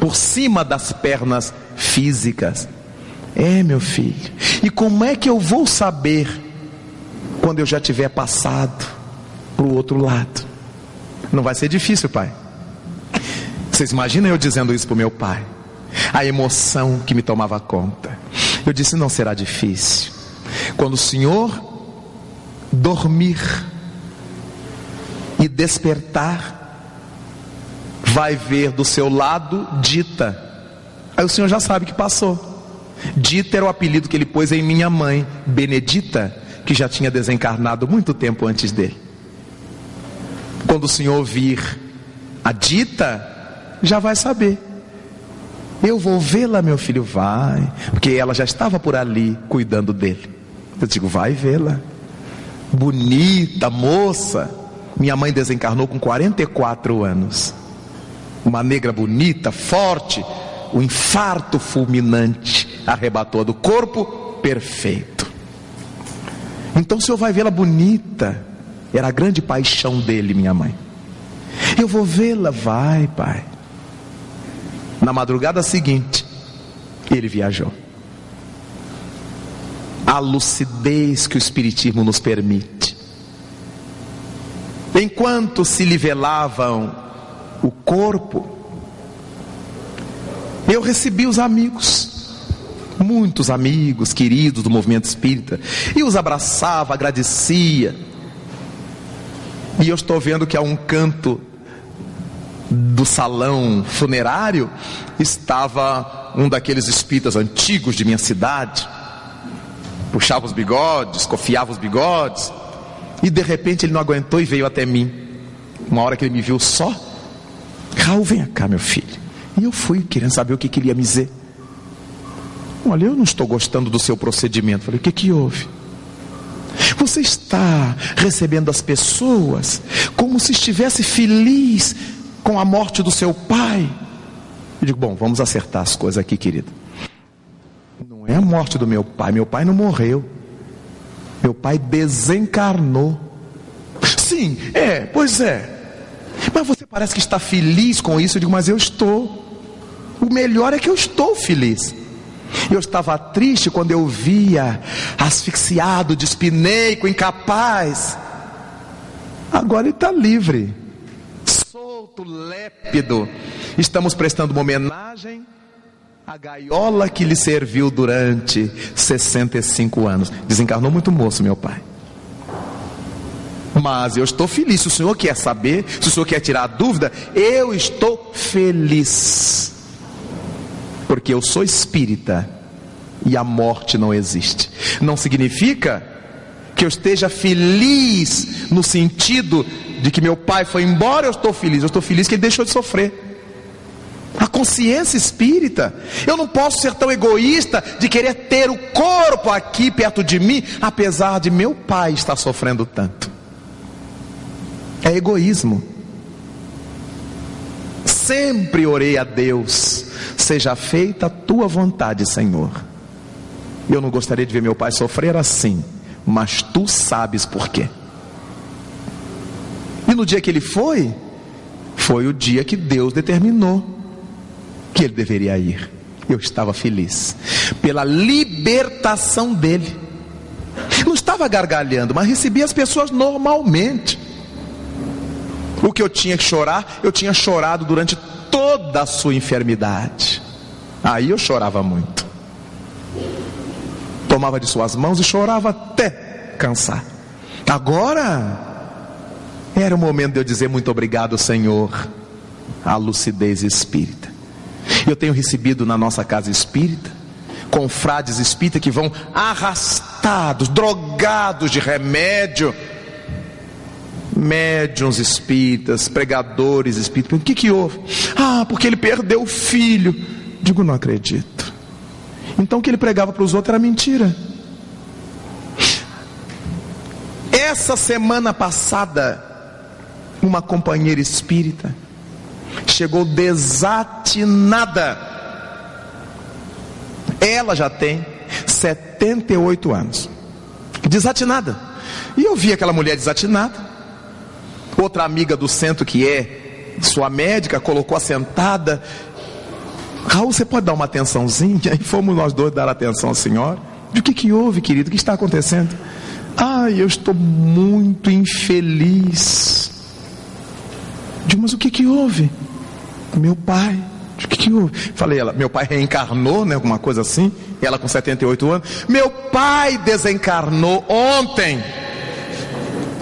por cima das pernas físicas. É, meu filho. E como é que eu vou saber quando eu já tiver passado para o outro lado? Não vai ser difícil, pai. Vocês imaginam eu dizendo isso para o meu pai? A emoção que me tomava conta. Eu disse: não será difícil. Quando o Senhor dormir e despertar, vai ver do seu lado Dita. Aí o Senhor já sabe que passou. Dita era o apelido que ele pôs em minha mãe, Benedita, que já tinha desencarnado muito tempo antes dele. Quando o senhor vir a dita, já vai saber. Eu vou vê-la, meu filho, vai, porque ela já estava por ali cuidando dele. Eu digo, vai vê-la. Bonita moça. Minha mãe desencarnou com 44 anos. Uma negra bonita, forte, o infarto fulminante arrebatou do corpo perfeito. Então o senhor vai vê-la bonita. Era a grande paixão dele, minha mãe. Eu vou vê-la, vai, pai. Na madrugada seguinte, ele viajou. A lucidez que o Espiritismo nos permite. Enquanto se livelavam o corpo, eu recebi os amigos, muitos amigos queridos do movimento espírita, e os abraçava, agradecia. E eu estou vendo que há um canto do salão funerário estava um daqueles espíritas antigos de minha cidade. Puxava os bigodes, cofiava os bigodes. E de repente ele não aguentou e veio até mim. Uma hora que ele me viu só, Raul, vem cá, meu filho. E eu fui querendo saber o que, que ele ia me dizer. Olha, eu não estou gostando do seu procedimento. Falei, o que, que houve? Você está recebendo as pessoas como se estivesse feliz com a morte do seu pai. Eu digo, bom, vamos acertar as coisas aqui, querido. Não é a morte do meu pai, meu pai não morreu. Meu pai desencarnou. Sim, é, pois é. Mas você parece que está feliz com isso. Eu digo, mas eu estou. O melhor é que eu estou feliz. Eu estava triste quando eu via asfixiado, despineco, incapaz. Agora ele está livre solto, lépido. Estamos prestando uma homenagem à gaiola que lhe serviu durante 65 anos. Desencarnou muito moço, meu pai. Mas eu estou feliz. Se o senhor quer saber, se o senhor quer tirar a dúvida, eu estou feliz. Porque eu sou espírita e a morte não existe. Não significa que eu esteja feliz no sentido de que meu pai foi embora, eu estou feliz. Eu estou feliz que ele deixou de sofrer. A consciência espírita. Eu não posso ser tão egoísta de querer ter o corpo aqui perto de mim, apesar de meu pai estar sofrendo tanto. É egoísmo. Sempre orei a Deus, seja feita a tua vontade, Senhor. Eu não gostaria de ver meu pai sofrer assim, mas tu sabes por quê. E no dia que ele foi, foi o dia que Deus determinou que ele deveria ir. Eu estava feliz pela libertação dele. Não estava gargalhando, mas recebia as pessoas normalmente. O que eu tinha que chorar, eu tinha chorado durante toda a sua enfermidade. Aí eu chorava muito. Tomava de suas mãos e chorava até cansar. Agora, era o momento de eu dizer muito obrigado, Senhor, à lucidez espírita. Eu tenho recebido na nossa casa espírita, confrades espíritas que vão arrastados, drogados de remédio, médiuns espíritas, pregadores espíritas. O que, que houve? Ah, porque ele perdeu o filho. Digo, não acredito. Então o que ele pregava para os outros era mentira. Essa semana passada, uma companheira espírita, chegou desatinada. Ela já tem 78 anos, desatinada. E eu vi aquela mulher desatinada. Outra amiga do centro, que é sua médica, colocou assentada. Raul, você pode dar uma atençãozinha? Aí fomos nós dois dar atenção à senhora. O que, que houve, querido? O que está acontecendo? Ai, eu estou muito infeliz. Digo, mas o que que houve? Meu pai. O que que houve? Falei, ela, meu pai reencarnou, né? Alguma coisa assim. Ela com 78 anos. Meu pai desencarnou ontem.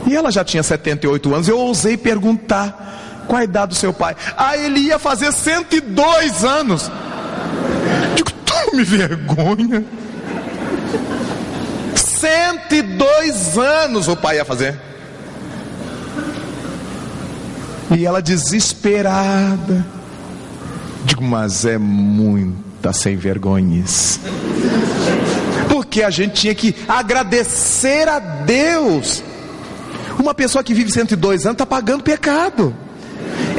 E ela já tinha 78 anos. Eu ousei perguntar qual a idade do seu pai. Ah, ele ia fazer 102 anos. Digo, tome vergonha. 102 102 anos o pai ia fazer. E ela desesperada. Digo, mas é muita sem vergonhice. Porque a gente tinha que agradecer a Deus. Uma pessoa que vive 102 anos está pagando pecado.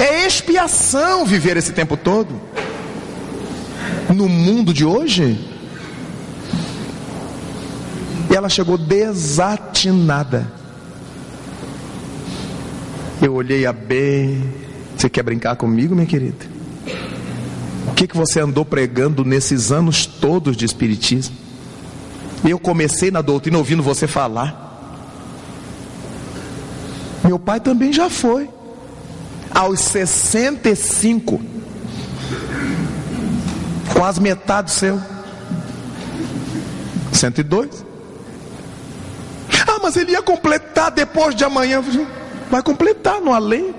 É expiação viver esse tempo todo. No mundo de hoje, ela chegou desatinada. Eu olhei a bem. Você quer brincar comigo, minha querida? O que, que você andou pregando nesses anos todos de Espiritismo? Eu comecei na doutrina ouvindo você falar. Meu pai também já foi. Aos 65. Quase metade do seu. 102. Ah, mas ele ia completar depois de amanhã. Vai completar no além.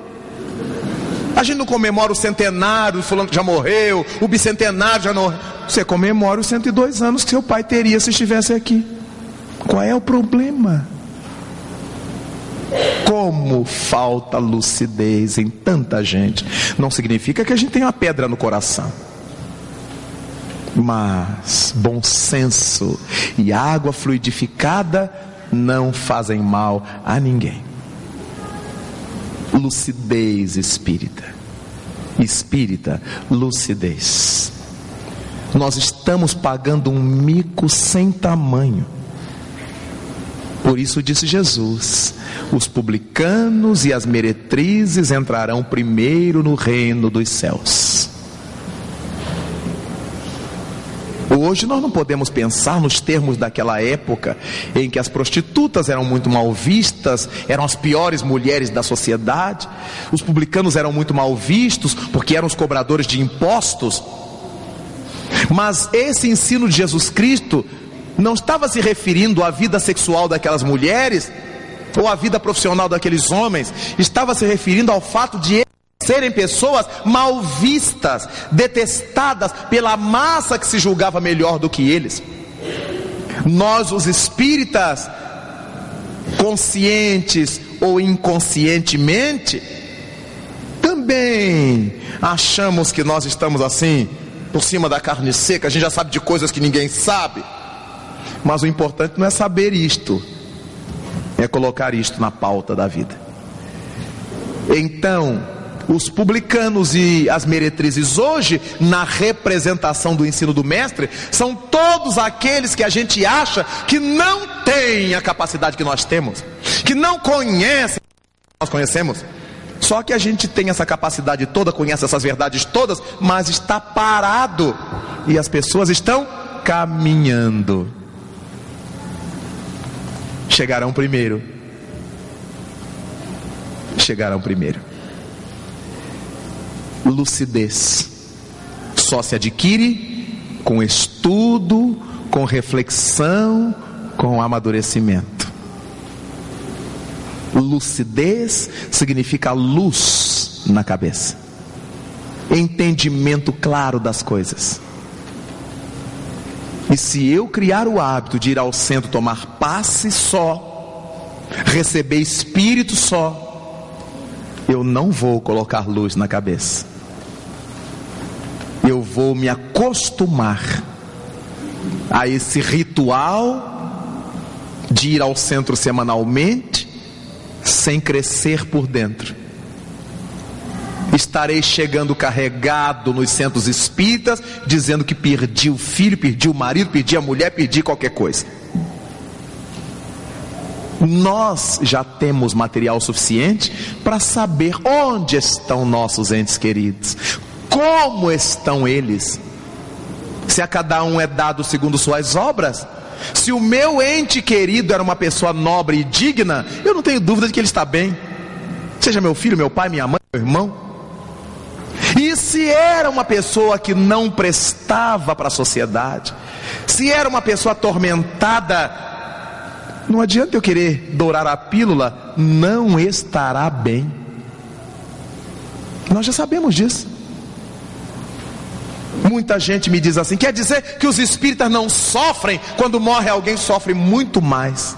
A gente não comemora o centenário, fulano já morreu, o bicentenário já não. Você comemora os 102 anos que seu pai teria se estivesse aqui. Qual é o problema? Como falta lucidez em tanta gente. Não significa que a gente tenha uma pedra no coração. Mas bom senso e água fluidificada não fazem mal a ninguém. Lucidez espírita. Espírita, lucidez. Nós estamos pagando um mico sem tamanho por isso disse Jesus: os publicanos e as meretrizes entrarão primeiro no reino dos céus. Hoje nós não podemos pensar nos termos daquela época em que as prostitutas eram muito mal vistas, eram as piores mulheres da sociedade, os publicanos eram muito mal vistos porque eram os cobradores de impostos. Mas esse ensino de Jesus Cristo não estava se referindo à vida sexual daquelas mulheres ou à vida profissional daqueles homens, estava se referindo ao fato de serem pessoas mal vistas, detestadas pela massa que se julgava melhor do que eles. Nós, os espíritas, conscientes ou inconscientemente, também achamos que nós estamos assim, por cima da carne seca, a gente já sabe de coisas que ninguém sabe. Mas o importante não é saber isto, é colocar isto na pauta da vida. Então, os publicanos e as meretrizes hoje, na representação do ensino do mestre, são todos aqueles que a gente acha que não têm a capacidade que nós temos, que não conhecem que nós conhecemos. Só que a gente tem essa capacidade toda, conhece essas verdades todas, mas está parado e as pessoas estão caminhando chegarão primeiro. Chegarão primeiro. Lucidez só se adquire com estudo, com reflexão, com amadurecimento. Lucidez significa luz na cabeça, entendimento claro das coisas. E se eu criar o hábito de ir ao centro tomar passe só, receber espírito só, eu não vou colocar luz na cabeça. Eu vou me acostumar a esse ritual de ir ao centro semanalmente sem crescer por dentro estarei chegando carregado nos centros espíritas, dizendo que perdi o filho, perdi o marido, perdi a mulher, perdi qualquer coisa. Nós já temos material suficiente para saber onde estão nossos entes queridos, como estão eles, se a cada um é dado segundo suas obras. Se o meu ente querido era uma pessoa nobre e digna, eu não tenho dúvida de que ele está bem. Seja meu filho, meu pai, minha mãe, meu irmão. E se era uma pessoa que não prestava para a sociedade, se era uma pessoa atormentada, não adianta eu querer dourar a pílula, não estará bem. Nós já sabemos disso. Muita gente me diz assim: quer dizer que os espíritas não sofrem, quando morre alguém, sofre muito mais.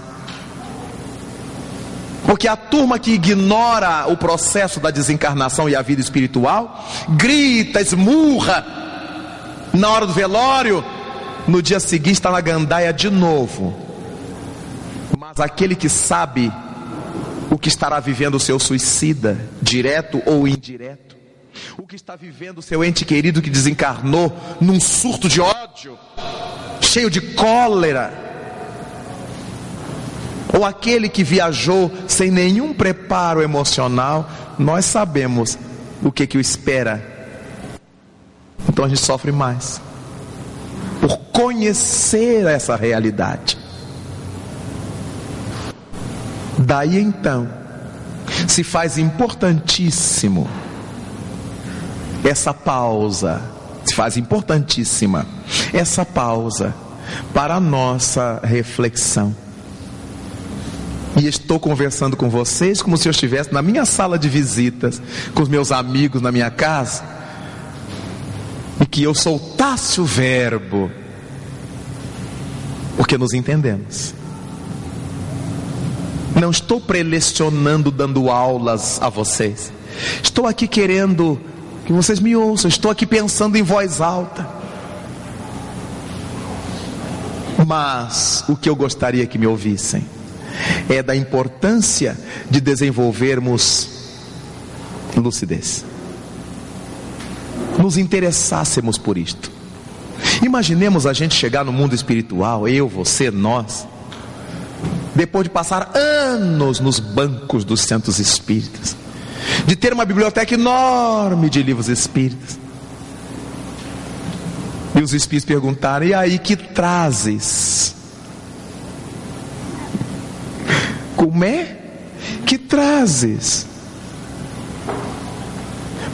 Porque a turma que ignora o processo da desencarnação e a vida espiritual, grita, esmurra na hora do velório, no dia seguinte está na gandaia de novo. Mas aquele que sabe o que estará vivendo o seu suicida, direto ou indireto, o que está vivendo o seu ente querido que desencarnou num surto de ódio, cheio de cólera, ou aquele que viajou sem nenhum preparo emocional, nós sabemos o que que o espera. Então a gente sofre mais por conhecer essa realidade. Daí então se faz importantíssimo essa pausa, se faz importantíssima essa pausa para a nossa reflexão. E estou conversando com vocês como se eu estivesse na minha sala de visitas, com os meus amigos na minha casa, e que eu soltasse o verbo, porque nos entendemos. Não estou prelecionando, dando aulas a vocês. Estou aqui querendo que vocês me ouçam. Estou aqui pensando em voz alta. Mas o que eu gostaria que me ouvissem é da importância de desenvolvermos lucidez. Nos interessássemos por isto. Imaginemos a gente chegar no mundo espiritual, eu, você, nós, depois de passar anos nos bancos dos centros espíritas, de ter uma biblioteca enorme de livros espíritas. E os espíritos perguntaram: e aí que trazes? Como é que trazes?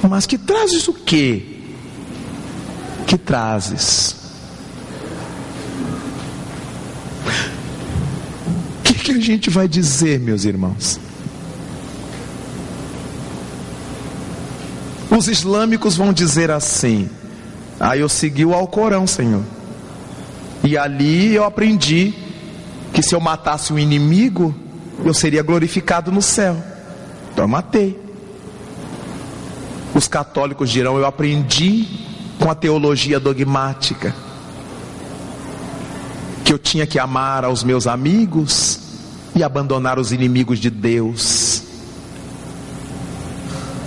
Mas que trazes o quê? Que trazes? O que, que a gente vai dizer, meus irmãos? Os islâmicos vão dizer assim: aí ah, eu segui o Alcorão, Senhor. E ali eu aprendi que se eu matasse um inimigo, eu seria glorificado no céu. Então eu matei. Os católicos dirão: Eu aprendi com a teologia dogmática que eu tinha que amar aos meus amigos e abandonar os inimigos de Deus.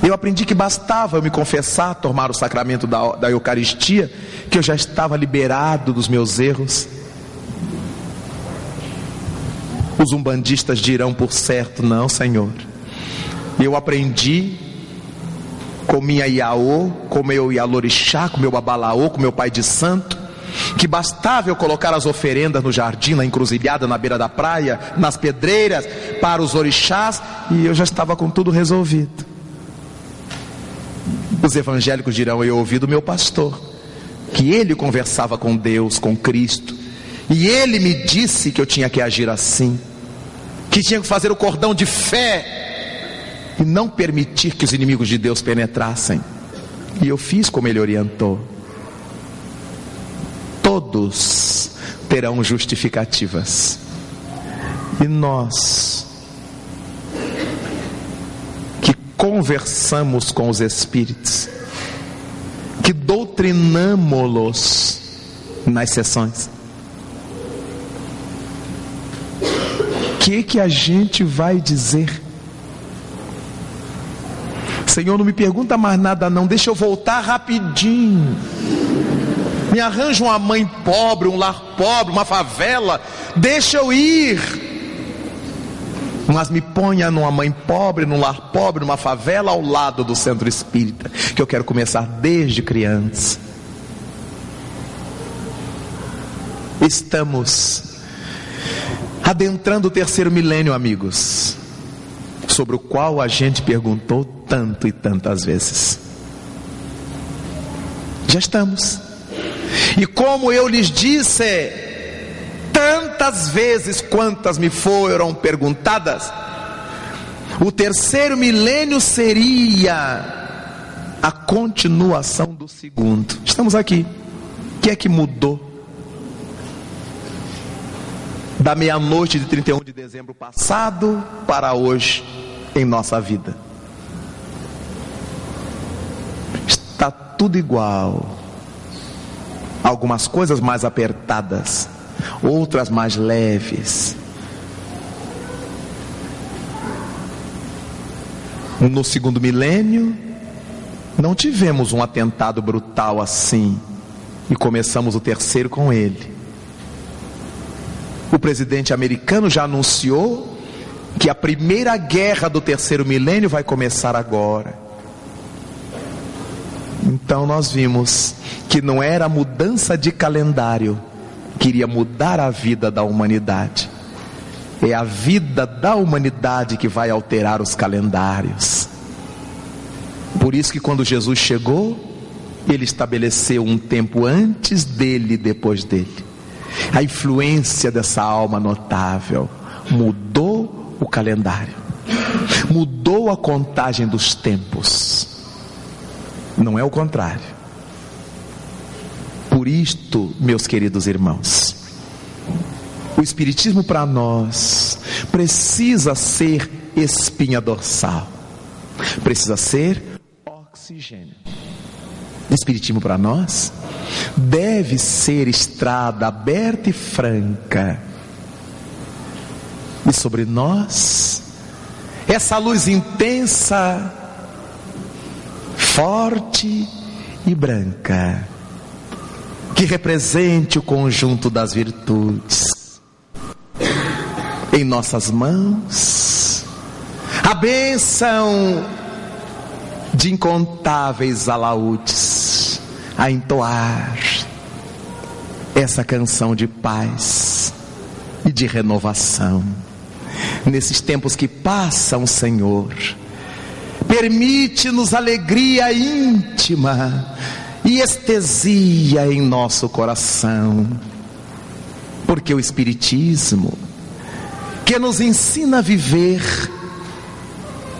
Eu aprendi que bastava eu me confessar, tomar o sacramento da, da Eucaristia, que eu já estava liberado dos meus erros. Os umbandistas dirão por certo: não, Senhor. Eu aprendi com minha Iaô, com meu Ialorixá, com meu Abalaô, com meu pai de santo, que bastava eu colocar as oferendas no jardim, na encruzilhada, na beira da praia, nas pedreiras, para os orixás, e eu já estava com tudo resolvido. Os evangélicos dirão: Eu ouvi do meu pastor, que ele conversava com Deus, com Cristo, e ele me disse que eu tinha que agir assim, que tinha que fazer o cordão de fé e não permitir que os inimigos de Deus penetrassem. E eu fiz como ele orientou. Todos terão justificativas. E nós, que conversamos com os espíritos, que doutrinamos-los nas sessões, que que a gente vai dizer? Senhor, não me pergunta mais nada não, deixa eu voltar rapidinho. Me arranja uma mãe pobre, um lar pobre, uma favela, deixa eu ir. Mas me ponha numa mãe pobre, num lar pobre, numa favela ao lado do centro espírita, que eu quero começar desde criança. Estamos adentrando o terceiro milênio, amigos, sobre o qual a gente perguntou tanto e tantas vezes. Já estamos. E como eu lhes disse, tantas vezes quantas me foram perguntadas, o terceiro milênio seria a continuação do segundo. Estamos aqui. O que é que mudou? Da meia-noite de 31 de dezembro passado para hoje em nossa vida. Está tudo igual. Algumas coisas mais apertadas, outras mais leves. No segundo milênio, não tivemos um atentado brutal assim e começamos o terceiro com ele. O presidente americano já anunciou que a primeira guerra do terceiro milênio vai começar agora. Então nós vimos que não era mudança de calendário que iria mudar a vida da humanidade. É a vida da humanidade que vai alterar os calendários. Por isso que quando Jesus chegou, ele estabeleceu um tempo antes dele e depois dele. A influência dessa alma notável mudou o calendário, mudou a contagem dos tempos. Não é o contrário. Por isto, meus queridos irmãos, o Espiritismo para nós precisa ser espinha dorsal, precisa ser oxigênio. Espiritismo para nós deve ser estrada aberta e franca. E sobre nós, essa luz intensa, forte e branca, que represente o conjunto das virtudes. Em nossas mãos, a bênção de incontáveis alaúdes a entoar essa canção de paz e de renovação. Nesses tempos que passam, Senhor, permite-nos alegria íntima e estesia em nosso coração, porque o Espiritismo, que nos ensina a viver,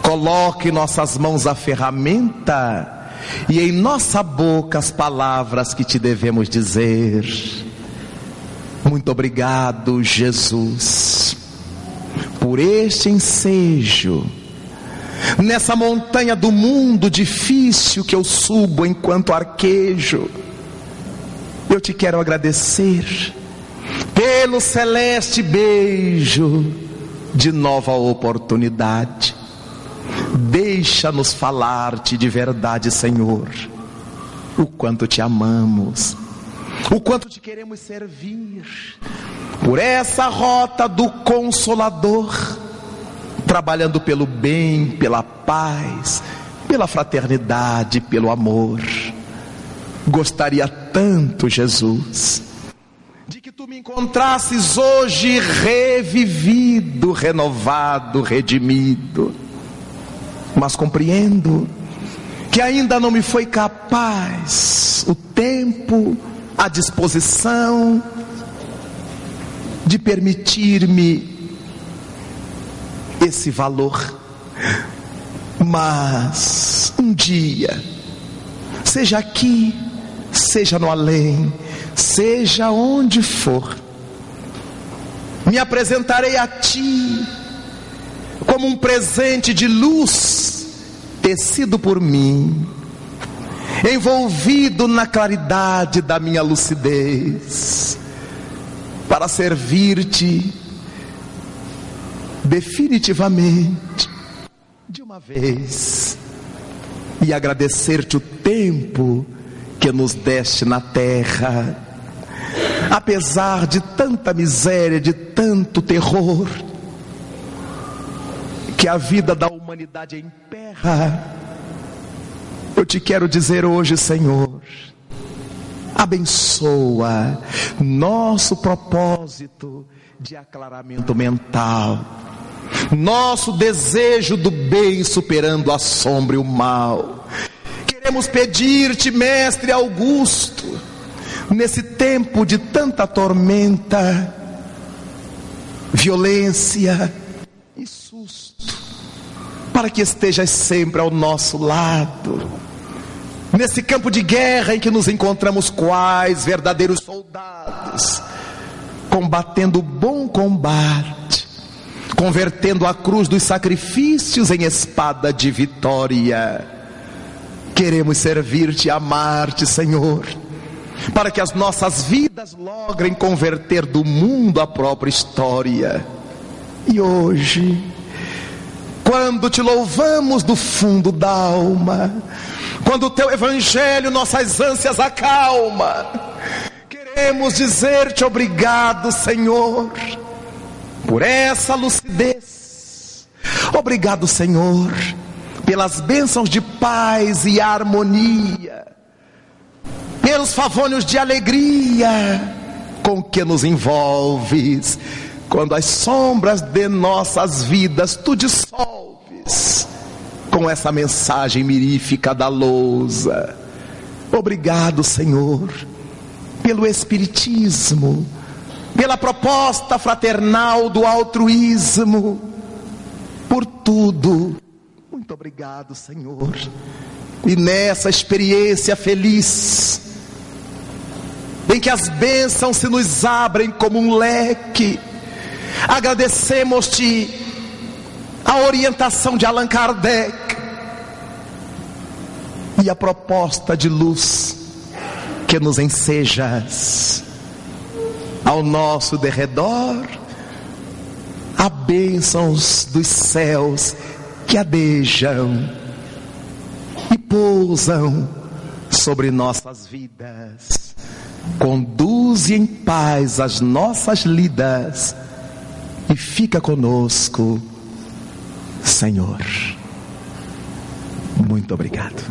Coloque em nossas mãos a ferramenta e em nossa boca as palavras que te devemos dizer. Muito obrigado, Jesus, por este ensejo. Nessa montanha do mundo difícil que eu subo enquanto arquejo, eu te quero agradecer pelo celeste beijo de nova oportunidade. Deixa-nos falar-te de verdade, Senhor. O quanto te amamos, o quanto te queremos servir. Por essa rota do Consolador, trabalhando pelo bem, pela paz, pela fraternidade, pelo amor. Gostaria tanto, Jesus, de que tu me encontrasses hoje revivido, renovado, redimido mas compreendo que ainda não me foi capaz o tempo, a disposição de permitir-me esse valor. Mas um dia, seja aqui, seja no além, seja onde for, me apresentarei a Ti como um presente de luz tecido por mim, envolvido na claridade da minha lucidez, para servir-te definitivamente, de uma vez, e agradecer-te o tempo que nos deste na terra, apesar de tanta miséria, de tanto terror que a vida da humanidade emperra. Eu te quero dizer hoje, Senhor, abençoa nosso propósito de aclaramento mental, nosso desejo do bem superando a sombra e o mal. Queremos pedir-te, Mestre Augusto, nesse tempo de tanta tormenta, violência, para que estejas sempre ao nosso lado. Nesse campo de guerra em que nos encontramos quais verdadeiros soldados, combatendo o bom combate, convertendo a cruz dos sacrifícios em espada de vitória. Queremos servir-te amar-te, Senhor, para que as nossas vidas logrem converter do mundo a própria história. E hoje, quando te louvamos do fundo da alma, quando o teu evangelho nossas ânsias acalma, queremos dizer-te obrigado, Senhor, por essa lucidez. Obrigado, Senhor, pelas bênçãos de paz e harmonia, pelos favônios de alegria com que nos envolves, quando as sombras de nossas vidas tu dissolves com essa mensagem mirífica da lousa. Obrigado, Senhor, pelo Espiritismo, pela proposta fraternal do altruísmo, por tudo. Muito obrigado, Senhor. E nessa experiência feliz, em que as bênçãos se nos abrem como um leque, agradecemos-te a orientação de Allan Kardec e a proposta de luz que nos ensejas ao nosso derredor, há bênçãos dos céus que adejam e pousam sobre nossas vidas. Conduze em paz as nossas lidas e fica conosco, Senhor. Muito obrigado.